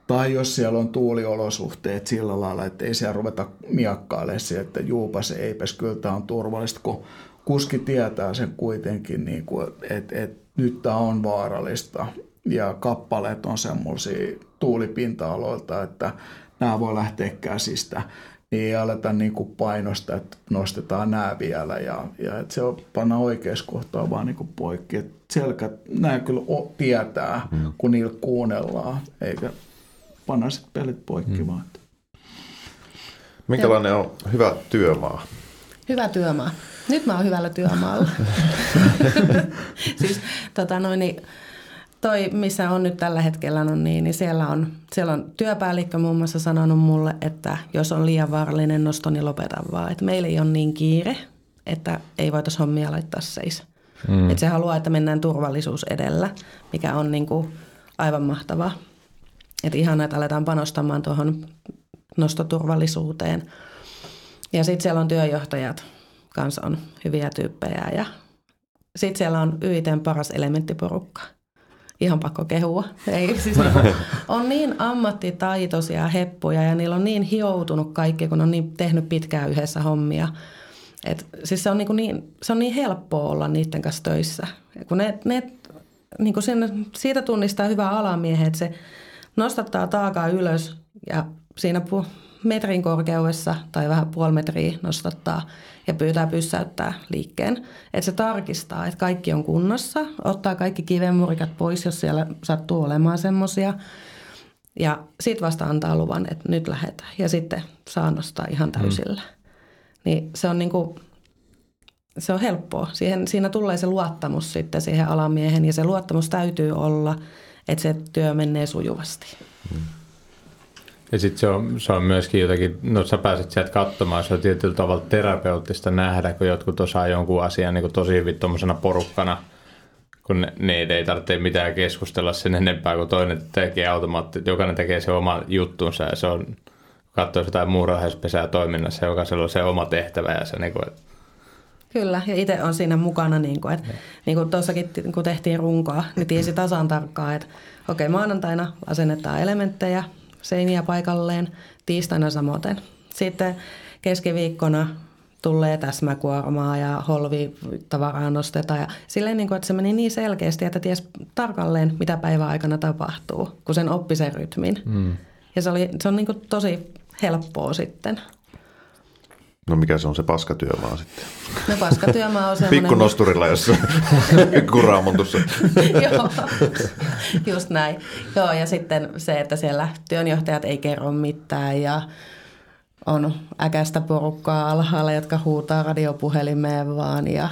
Tai jos siellä on tuuliolosuhteet sillä lailla, että ei siellä ruveta miakkailemaan se, että juupas eipäs, kyllä tämä on turvallista, kun kuski tietää sen kuitenkin, niin kuin, että, että nyt tämä on vaarallista. Ja kappaleet on semmoisia tuulipinta-aloilta, että nämä voi lähteä käsistä niin ei aleta niin kuin painosta, että nostetaan nämä vielä ja, ja että se on panna oikeassa kohtaa vaan niin kuin poikki. Et selkä, nämä kyllä o, tietää, mm. kun niillä kuunnellaan, eikä panna sitten pelit poikki mm. vaan. Minkälainen on hyvä työmaa? Hyvä työmaa. Nyt mä oon hyvällä työmaalla. siis tota noin, niin, toi, missä on nyt tällä hetkellä, on niin, niin siellä, on, siellä on työpäällikkö muun muassa sanonut mulle, että jos on liian vaarallinen nosto, niin lopetan vaan. Että meillä ei ole niin kiire, että ei voitaisiin hommia laittaa seis. Mm. Että se haluaa, että mennään turvallisuus edellä, mikä on niin kuin aivan mahtavaa. Että ihan että aletaan panostamaan tuohon nostoturvallisuuteen. Ja sitten siellä on työjohtajat, kanssa on hyviä tyyppejä ja sitten siellä on YITn paras elementtiporukka – ihan pakko kehua. Ei, siis on niin ammattitaitoisia heppuja ja niillä on niin hioutunut kaikki, kun on niin tehnyt pitkään yhdessä hommia. Et, siis se on, niin, niin, se on niin helppoa olla niiden kanssa töissä. Kun ne, ne niin kuin sen, siitä tunnistaa hyvä alamiehet, että se nostattaa taakaa ylös ja siinä metrin korkeudessa tai vähän puoli metriä nostattaa ja pyytää pysäyttää liikkeen. Että se tarkistaa, että kaikki on kunnossa, ottaa kaikki kivenmurikat pois, jos siellä sattuu olemaan semmoisia. Ja sitten vasta antaa luvan, että nyt lähdetään. Ja sitten saa nostaa ihan täysillä. Mm. Niin se on niinku, se on helppoa. Siihen, siinä tulee se luottamus sitten siihen alamiehen ja se luottamus täytyy olla, että se työ menee sujuvasti. Mm. Ja sitten se on, se on myöskin jotakin, no sä pääset sieltä katsomaan, se on tietyllä tavalla terapeuttista nähdä, kun jotkut osaa jonkun asian niin tosi hyvin tuommoisena porukkana, kun ne, ne ei tarvitse mitään keskustella sen enempää, kun toinen tekee automaattisesti, jokainen tekee se oma juttunsa ja se on, katsoo jotain muurahaispesää toiminnassa, jokaisella on se oma tehtävä ja se niin kuin, Kyllä, ja itse on siinä mukana, niin kuin, että niin kuin tuossakin kun tehtiin runkoa, niin tiesi tasan tarkkaan, että okei, okay, maanantaina asennetaan elementtejä, seiniä paikalleen, tiistaina samoin. Sitten keskiviikkona tulee täsmäkuormaa ja holvitavaraa nostetaan. Ja silleen, niin kuin, että se meni niin selkeästi, että ties tarkalleen, mitä päivän aikana tapahtuu, kun sen oppi sen rytmin. Mm. Ja se, oli, se on niin kuin tosi helppoa sitten. No mikä se on se paskatyömaa sitten? No paskatyömaa on semmoinen... Pikku nosturilla jossa kuraamontussa. Joo, just näin. Joo, ja sitten se, että siellä työnjohtajat ei kerro mitään ja on äkästä porukkaa alhaalla, jotka huutaa radiopuhelimeen vaan ja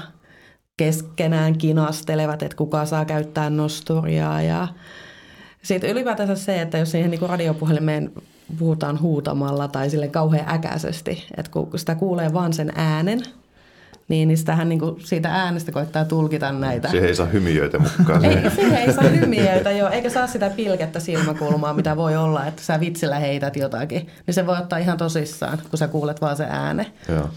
keskenään kinastelevat, että kuka saa käyttää nosturia ja sitten ylipäätänsä se, että jos siihen niin radiopuhelimeen puhutaan huutamalla tai sille kauhean äkäisesti, että kun sitä kuulee vaan sen äänen, niin, niin sitähän niin kuin siitä äänestä koittaa tulkita näitä. Se ei saa hymiöitä mukaan. ei, se ei saa hymiöitä, joo. Eikä saa sitä pilkettä silmäkulmaa, mitä voi olla, että sä vitsillä heität jotakin. Niin se voi ottaa ihan tosissaan, kun sä kuulet vaan se ääne. Joo.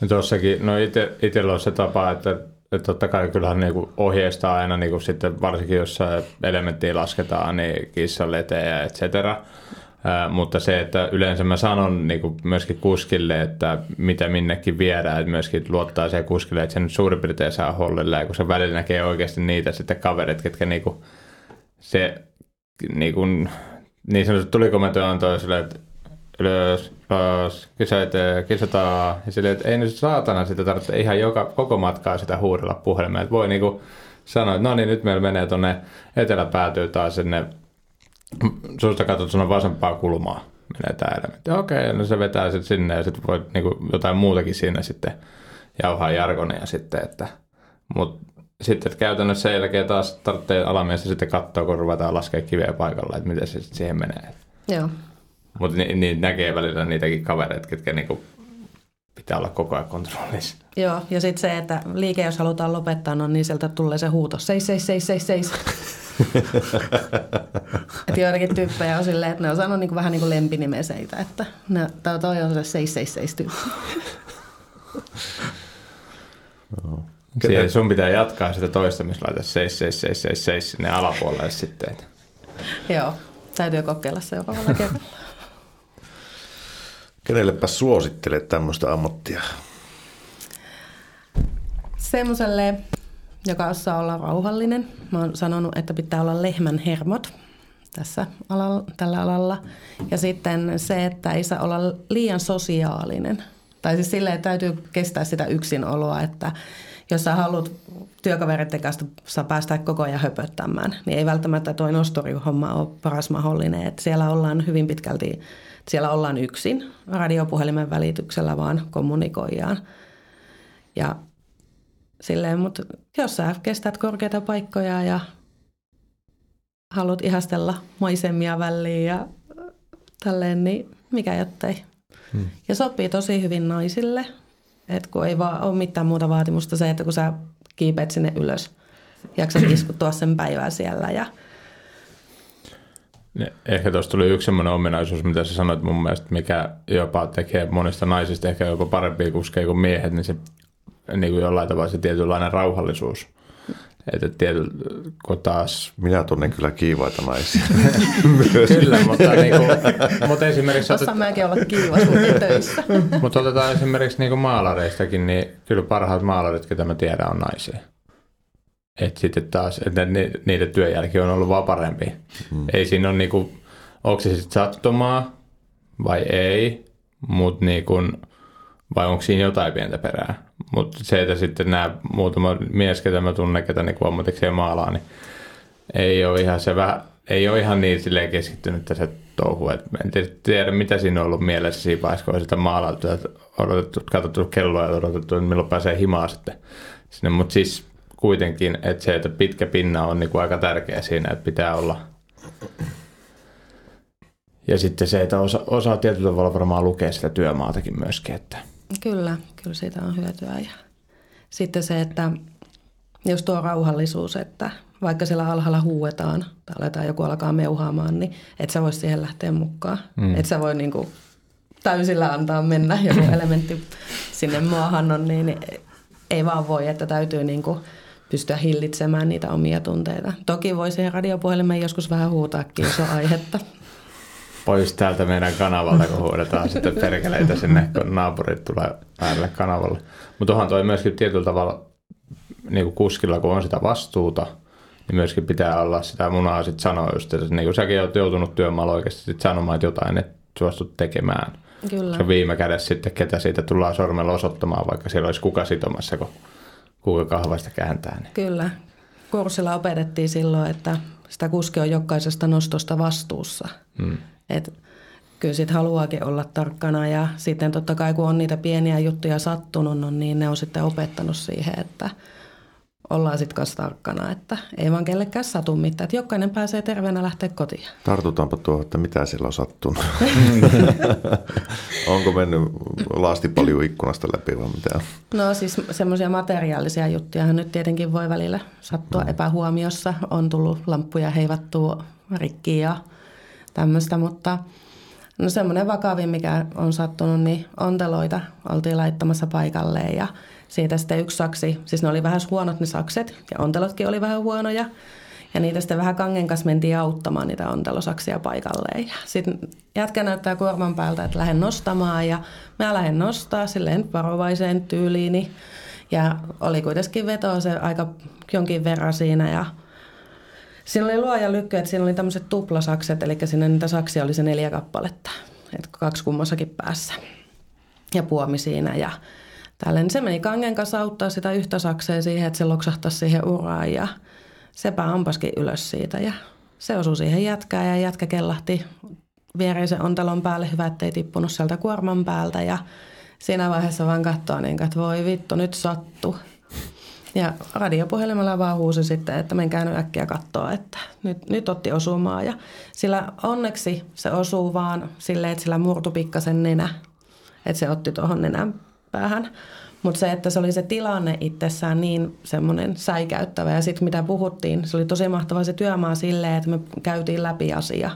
Ja tuossakin, no ite, itsellä on se tapa, että, että totta kai kyllähän niinku ohjeistaa aina niinku sitten varsinkin, jos elementtiä lasketaan, niin kissan eteen ja et cetera mutta se, että yleensä mä sanon niin kuin myöskin kuskille, että mitä minnekin viedään, että myöskin luottaa se kuskille, että se nyt suurin piirtein saa hollille, ja kun se välillä näkee oikeasti niitä sitten kaverit, ketkä niin kuin, se niin, kuin, niin sanottu tulikomento antoi sille, että ylös, ylös, kisäitä, kisataan. Ja sille, että ei nyt saatana sitä tarvitse ihan joka, koko matkaa sitä huudella puhelimeen. Että voi niin kuin sanoa, että no niin, nyt meillä menee tuonne eteläpäätyy taas sinne susta katsottuna vasempaa kulmaa menee tämä elementti. Okei, okay, no se vetää sitten sinne ja sitten voi niinku jotain muutakin siinä sitten jauhaa jargonia sitten, että mut sitten että käytännössä sen jälkeen taas tarvitsee alamiestä sitten katsoa, kun ruvetaan laskemaan kiveä paikalla, että miten se sitten siihen menee. Joo. Mutta ni, niin näkee välillä niitäkin kavereita, ketkä niinku pitää olla koko ajan kontrollissa. Joo, ja sitten se, että liike, jos halutaan lopettaa, no niin sieltä tulee se huuto, seis, seis, seis, seis, seis. että joitakin tyyppejä on silleen, että ne on saanut niin kuin, vähän niin kuin lempinimeseitä, että ne, toi, toi on se seis, seis, seis tyyppi. no. Siihen sun pitää jatkaa sitä toista, missä laitat seis, seis, seis, seis, seis sinne alapuolelle sitten. Joo, täytyy kokeilla se joka kerralla. Kenellepä suosittelet tämmöistä ammattia? Semmoiselle, joka osaa olla rauhallinen. Mä oon sanonut, että pitää olla lehmän hermot tässä alalla, tällä alalla. Ja sitten se, että ei saa olla liian sosiaalinen. Tai siis silleen, että täytyy kestää sitä yksinoloa, että jos sä haluat työkavereiden kanssa saa päästä koko ajan höpöttämään, niin ei välttämättä tuo nosturihomma ole paras mahdollinen. Että siellä ollaan hyvin pitkälti siellä ollaan yksin radiopuhelimen välityksellä vaan kommunikoijaan. Ja silleen, mutta jos sä kestät korkeita paikkoja ja haluat ihastella maisemia väliin ja tälleen, niin mikä jottei. Hmm. Ja sopii tosi hyvin naisille, että kun ei vaan ole mitään muuta vaatimusta se, että kun sä kiipeät sinne ylös, jaksat iskuttua sen päivää siellä ja – Ehkä tuossa tuli yksi sellainen ominaisuus, mitä sä sanoit mun mielestä, mikä jopa tekee monista naisista ehkä jopa parempia kuskeja kuin miehet, niin se niin kuin jollain tavalla se tietynlainen rauhallisuus. Että tietyllä, kun taas... Minä tunnen kyllä kiivaita naisia. kyllä, mutta, niin kuin, mutta esimerkiksi... Osaan mäkin olla kiivas töissä. mutta otetaan esimerkiksi niin kuin maalareistakin, niin kyllä parhaat maalarit, ketä mä tiedän, on naisia. Että sitten taas, että niiden työjälki on ollut vaan parempi. Mm. Ei siinä ole niinku, onko se sitten sattumaa vai ei, mutta niinku, vai onko siinä jotain pientä perää. Mutta se, että sitten nämä muutama mies, ketä mä tunnen, ketä niinku ammatikseen maalaa, niin ei ole ihan se vähän, ei ole ihan niin silleen keskittynyt se touhu. Et en tiedä, mitä siinä on ollut mielessä siinä vaiheessa, kun on sitä maalattu ja odotettu, katsottu kelloa ja odotettu, että milloin pääsee himaan sitten sinne. Mutta siis kuitenkin, että se, että pitkä pinna on niin kuin aika tärkeä siinä, että pitää olla Ja sitten se, että osa, osaa tietyllä tavalla varmaan lukea sitä työmaatakin myöskin. Että. Kyllä, kyllä siitä on hyötyä. Ja sitten se, että jos tuo rauhallisuus, että vaikka siellä alhaalla huuetaan tai aletaan joku alkaa meuhaamaan, niin et sä voi siihen lähteä mukaan. Mm. Et sä voi niinku täysillä antaa mennä joku elementti sinne maahan on, niin ei vaan voi, että täytyy niinku pystyä hillitsemään niitä omia tunteita. Toki voi siihen radiopuhelimeen joskus vähän huutaakin, jos on aihetta. Pois täältä meidän kanavalta, kun huudetaan sitten perkeleitä sinne, kun naapurit tulee päälle kanavalle. Mutta onhan toi myöskin tietyllä tavalla niin kuin kuskilla, kun on sitä vastuuta, niin myöskin pitää olla sitä munaa sitten sanoa just, että niin kuin säkin olet joutunut työmaalla oikeasti sit sanomaan, että jotain et suostut tekemään. Kyllä. Se on viime kädessä sitten, ketä siitä tullaan sormella osoittamaan, vaikka siellä olisi kuka sitomassa, kun kuka kahvasta kääntää. Niin. Kyllä. Kurssilla opetettiin silloin, että sitä kuski on jokaisesta nostosta vastuussa. Hmm. Et kyllä sitten haluaakin olla tarkkana ja sitten totta kai kun on niitä pieniä juttuja sattunut, no niin ne on sitten opettanut siihen, että – ollaan sitten kanssa tarkkana, että ei vaan kellekään satu mitään, että jokainen pääsee terveenä lähteä kotiin. Tartutaanpa tuohon, että mitä siellä on sattunut. Onko mennyt laasti paljon ikkunasta läpi vai mitä? No siis semmoisia materiaalisia juttuja nyt tietenkin voi välillä sattua epähuomiossa. On tullut lamppuja heivattua rikki ja tämmöistä, mutta no semmoinen vakavin, mikä on sattunut, niin onteloita oltiin laittamassa paikalleen ja – siitä sitten yksi saksi, siis ne oli vähän huonot ne sakset ja ontelotkin oli vähän huonoja. Ja niitä sitten vähän kangen kanssa mentiin auttamaan niitä ontelosaksia paikalleen. Ja sitten jätkä näyttää kuorman päältä, että lähden nostamaan ja mä lähden nostaa silleen varovaiseen tyyliini. Ja oli kuitenkin veto se aika jonkin verran siinä ja Siinä oli luoja lykky, että siinä oli tämmöiset tuplasakset, eli sinne niitä saksia oli se neljä kappaletta, että kaksi kummassakin päässä. Ja puomi siinä ja Tällainen. Se meni kangen kanssa auttaa sitä yhtä saksea siihen, että se loksahtaisi siihen uraan ja sepä ampaskin ylös siitä ja se osui siihen jätkään ja jätkä kellahti viereisen ontelon päälle. Hyvä, ettei tippunut sieltä kuorman päältä ja siinä vaiheessa vaan katsoa niin, että voi vittu, nyt sattu. Ja radiopuhelimella vaan huusi sitten, että menkää nyt äkkiä katsoa, että nyt, nyt otti osumaa. Ja sillä onneksi se osuu vaan silleen, että sillä murtu pikkasen nenä. Että se otti tuohon nenän päähän. Mutta se, että se oli se tilanne itsessään niin semmoinen säikäyttävä ja sitten mitä puhuttiin, se oli tosi mahtava se työmaa silleen, että me käytiin läpi asia.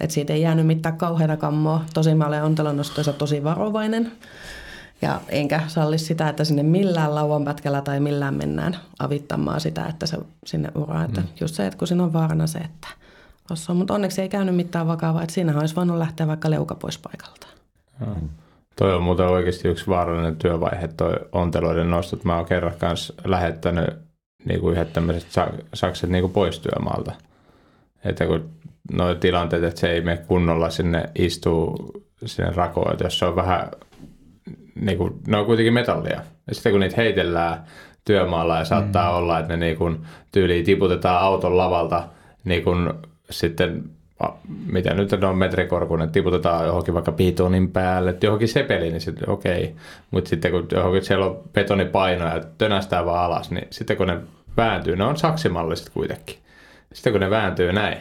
Että siitä ei jäänyt mitään kauheita kammoa. Tosi mä olen ontelonnostoissa tosi varovainen. Ja enkä salli sitä, että sinne millään lauanpätkällä tai millään mennään avittamaan sitä, että se sinne uraa. Että mm. Just se, että kun siinä on vaarana se, että on. Mutta onneksi ei käynyt mitään vakavaa, että siinä olisi voinut lähteä vaikka leuka pois paikalta. Mm. Toi on muuten oikeasti yksi vaarallinen työvaihe, toi onteloiden nostot. Mä oon kerran kanssa lähettänyt niin kuin yhdet tämmöiset sakset niin kuin pois työmaalta. Että kun nuo tilanteet, että se ei mene kunnolla sinne istuu sinne rakoon, että jos se on vähän, niin kuin, ne on kuitenkin metallia. Ja sitten kun niitä heitellään työmaalla ja saattaa mm. olla, että ne niin kuin, tyyliin tiputetaan auton lavalta niin kuin, sitten mitä nyt on metrikorkunen, tiputetaan johonkin vaikka betonin päälle, johonkin sepeliin, niin sitten okei. Okay. Mutta sitten kun johonkin siellä on betonipaino ja tönästää vaan alas, niin sitten kun ne vääntyy, ne on saksimalliset kuitenkin. Sitten kun ne vääntyy näin,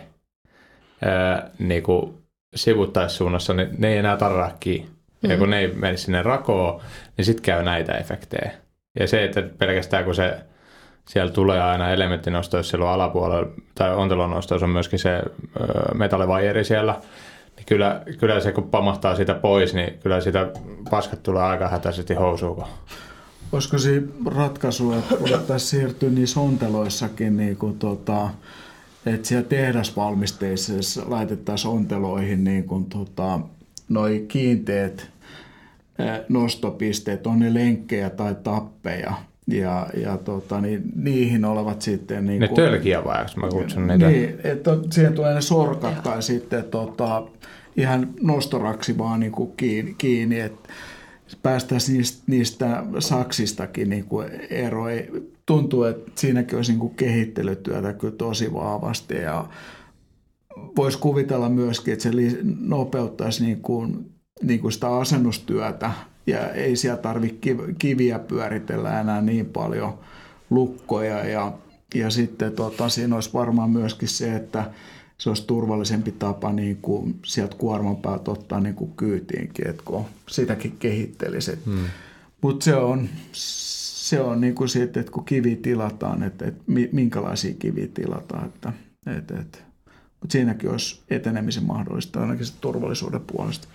ää, niin kuin sivuttaissuunnassa, niin ne ei enää tarraa kiinni. Mm-hmm. Ja kun ne ei mene sinne rakoon, niin sitten käy näitä efektejä. Ja se, että pelkästään kun se siellä tulee aina elementtinosto, silloin alapuolella, tai ontelonostoissa on myöskin se metallivajeri siellä, niin kyllä, kyllä se kun pamahtaa sitä pois, niin kyllä sitä paskat tulee aika hätäisesti housuun. Olisiko siinä ratkaisu, että voitaisiin siirtyä niissä onteloissakin, niin kuin tota, että siellä tehdasvalmisteissa laitettaisiin onteloihin niin kuin tota, noi kiinteät nostopisteet, on ne lenkkejä tai tappeja, ja, ja tota, niin, niihin olevat sitten... Niin ne kuin, tölkiä vai, mä kutsun niitä? Niin, että siihen tulee ne sorkat ja. tai sitten tota, ihan nostoraksi vaan niin kuin kiinni, kiinni että päästäisiin niistä, niistä saksistakin niin kuin ero. Tuntuu, että siinäkin olisi niin kuin kehittelytyötä kyllä tosi vahvasti ja voisi kuvitella myöskin, että se nopeuttaisi niin kuin, niin kuin sitä asennustyötä ja ei siellä tarvitse kiviä pyöritellä enää niin paljon lukkoja ja, ja sitten tota, siinä olisi varmaan myöskin se, että se olisi turvallisempi tapa niin kuin sieltä kuorman päältä ottaa niin kuin kyytiinkin, että kun sitäkin kehittelisit. Hmm. Mutta se on, se on niin kuin siitä, että kun kivi tilataan, että, että minkälaisia kiviä tilataan. Että, että, että. Mutta siinäkin olisi etenemisen mahdollista ainakin turvallisuuden puolesta.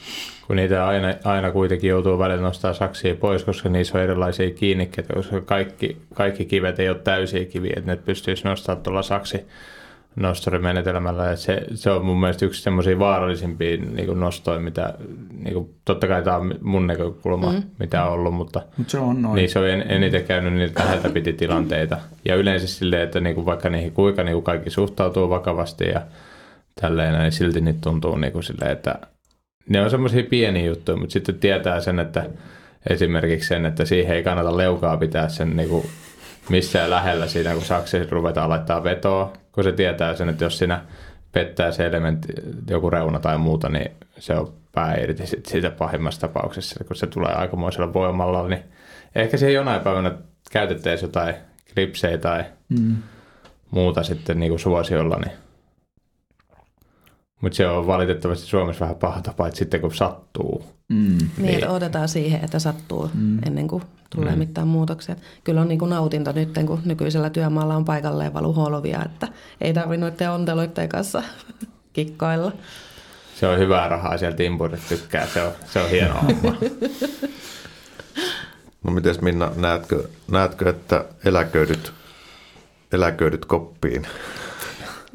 Kun niitä aina, aina kuitenkin joutuu välillä nostaa saksia pois, koska niissä on erilaisia kiinnikkeitä, koska kaikki, kaikki kivet ei ole täysiä kiviä, että ne pystyisi nostamaan tuolla saksi nostorimenetelmällä. Että se, se on mun mielestä yksi semmoisia vaarallisimpia niin nostoja, mitä niin kuin, totta kai tämä on mun näkökulma, mm. mitä on ollut, mutta Mut se on noin. niin se on en, eniten käynyt niitä läheltä piti tilanteita. Ja yleensä silleen, että niin kuin, vaikka niihin kuinka niin kuin kaikki suhtautuu vakavasti ja tälleen, niin silti niitä tuntuu niin kuin silleen, että ne on semmoisia pieniä juttuja, mutta sitten tietää sen, että esimerkiksi sen, että siihen ei kannata leukaa pitää sen niin kuin missään lähellä siinä, kun saksi ruvetaan laittaa vetoa, kun se tietää sen, että jos siinä pettää se elementti, joku reuna tai muuta, niin se on pää irti siitä pahimmassa tapauksessa, kun se tulee aikamoisella voimalla, niin ehkä siihen jonain päivänä käytettäisiin jotain klipsejä tai mm. muuta sitten niin kuin suosiolla, niin mutta se on valitettavasti Suomessa vähän paha tapa, että sitten kun sattuu. Mm. Niin, että odotetaan siihen, että sattuu mm. ennen kuin tulee mm. mitään muutoksia. Kyllä on niin kuin nautinto nyt, kun nykyisellä työmaalla on paikalleen valu holvia, että ei tarvitse noiden onteluiden kanssa kikkailla. Se on hyvää rahaa sieltä timpurit tykkää, se on, se on hieno homma. No miten Minna, näetkö, näetkö että eläköidyt, eläköidyt koppiin?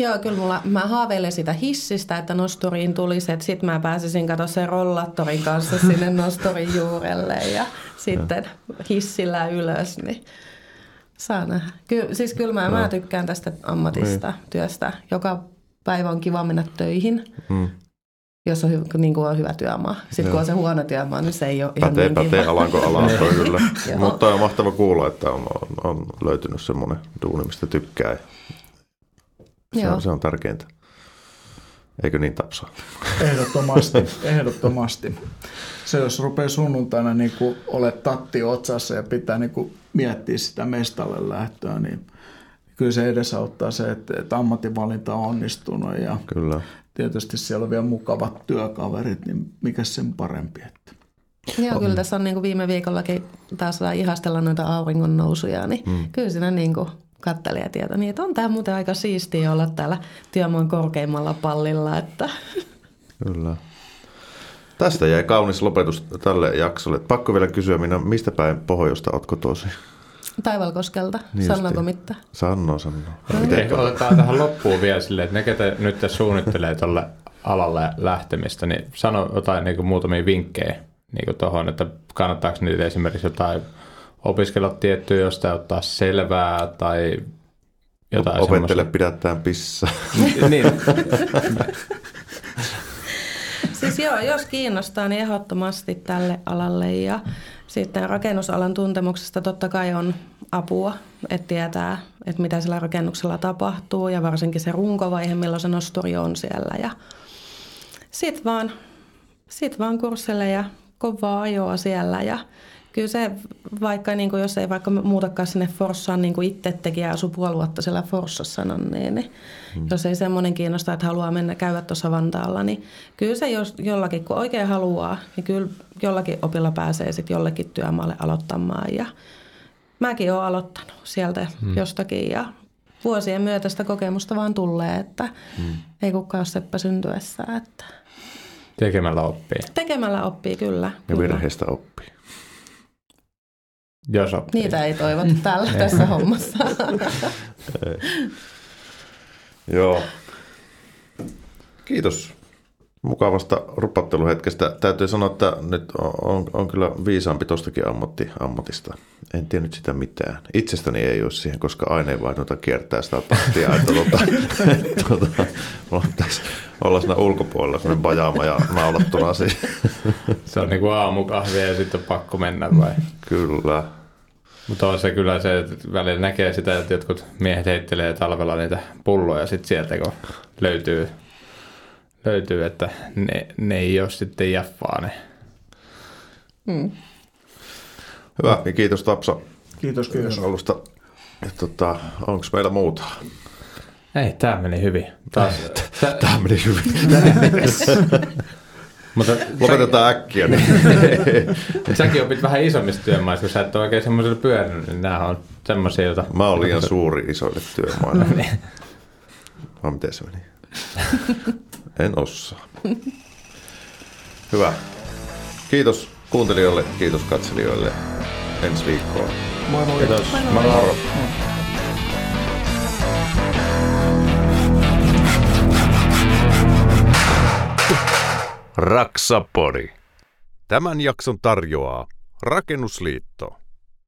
Joo, kyllä mulla, mä haaveilen sitä hissistä, että nosturiin tulisi, että sit mä pääsisin katsoa sen rollattorin kanssa sinne nostorin juurelle ja sitten hissillä ylös, niin saa nähdä. Ky- siis kyllä mä, no. mä tykkään tästä ammatista, niin. työstä. Joka päivä on kiva mennä töihin, mm. jos on, hy- niin kuin on hyvä työmaa. Sitten Joo. kun on se huono työmaa, niin se ei ole pätee, ihan niin Pätee, alanko alanko kyllä. Mutta on mahtava kuulla, että on, on, on löytynyt semmoinen duuni, mistä tykkää. Se, Joo. on, se on tärkeintä. Eikö niin Tapsa? Ehdottomasti, ehdottomasti. Se jos rupeaa sunnuntaina niin kuin olet tatti otsassa ja pitää niin kuin miettiä sitä mestalle lähtöä, niin kyllä se edesauttaa se, että, että ammatinvalinta on onnistunut ja kyllä. tietysti siellä on vielä mukavat työkaverit, niin mikä sen parempi. Että. Joo, kyllä tässä on niin kuin viime viikollakin taas ihastella noita auringon nousuja, niin hmm. kyllä siinä niin kuin kattelijatieto, niin että on tämä muuten aika siistiä olla täällä työmaan korkeimmalla pallilla. Että. Kyllä. Tästä jäi kaunis lopetus tälle jaksolle. Pakko vielä kysyä, minä, mistä päin pohjoista otko tosi? Taivalkoskelta. Niin Sanoiko mitään? Sano, sano. Ehkä otetaan tähän loppuun vielä silleen, että ne, ketä nyt suunnittelee tuolle alalle lähtemistä, niin sano jotain niin kuin muutamia vinkkejä niin tuohon, että kannattaako niitä esimerkiksi jotain opiskella tiettyä jostain, ottaa selvää tai jotain Opettele semmoista. pidättään pissa. niin. siis joo, jos kiinnostaa, niin ehdottomasti tälle alalle ja sitten rakennusalan tuntemuksesta totta kai on apua, että tietää, että mitä sillä rakennuksella tapahtuu ja varsinkin se runkovaihe, milloin se nosturi on siellä ja sitten vaan, sit vaan kurssille ja kovaa ajoa siellä ja kyllä se, vaikka niin kuin, jos ei vaikka muutakaan sinne Forssaan niin kuin itse tekijä asu puoli vuotta siellä Forssassa, no niin, niin hmm. jos ei semmoinen kiinnosta, että haluaa mennä käydä tuossa Vantaalla, niin kyllä se jos, jollakin, kun oikein haluaa, niin kyllä jollakin opilla pääsee sitten jollekin työmaalle aloittamaan ja mäkin olen aloittanut sieltä hmm. jostakin ja vuosien myötä sitä kokemusta vaan tulee, että hmm. ei kukaan ole seppä syntyessään. Että Tekemällä oppii. Tekemällä oppii, kyllä. Ja virheistä oppii. Jos sopii. Niitä ei toivota täällä tässä hommassa. Joo. Kiitos mukavasta rupatteluhetkestä. Täytyy sanoa, että nyt on, on, on kyllä viisaampi tuostakin ammatti, ammatista. En tiennyt sitä mitään. Itsestäni ei ole siihen, koska aineenvaihdunta kiertää sitä tahtia. Että tuota, tuota, mulla pitäisi olla siinä ulkopuolella sellainen bajaama ja naulattuna siihen. Se on niin kuin aamukahvia ja sitten on pakko mennä vai? Kyllä. Mutta on se kyllä se, että välillä näkee sitä, että jotkut miehet heittelee talvella niitä pulloja sitten sieltä, kun löytyy löytyy, että ne, ne ei ole sitten jaffaa ne. Mm. Hyvä, niin kiitos Tapsa. Kiitos, kiitos. Alusta. Tota, Onko meillä muuta? Ei, tämä meni hyvin. Taas, tä, Tämä meni hyvin. mutta Lopetetaan äkkiä. Niin. sä, säkin opit vähän isommista työmaista, kun sä et ole oikein semmoisella pyörinyt, niin nämä on semmoisia, joita... Mä oon liian suuri isoille työmaille. Vai miten se meni? En osaa. Hyvä. Kiitos kuuntelijoille, kiitos katselijoille. Ensi viikkoon. Moi moi. Kiitos. Moi moi. Moro. Raksapori. Tämän jakson tarjoaa Rakennusliitto.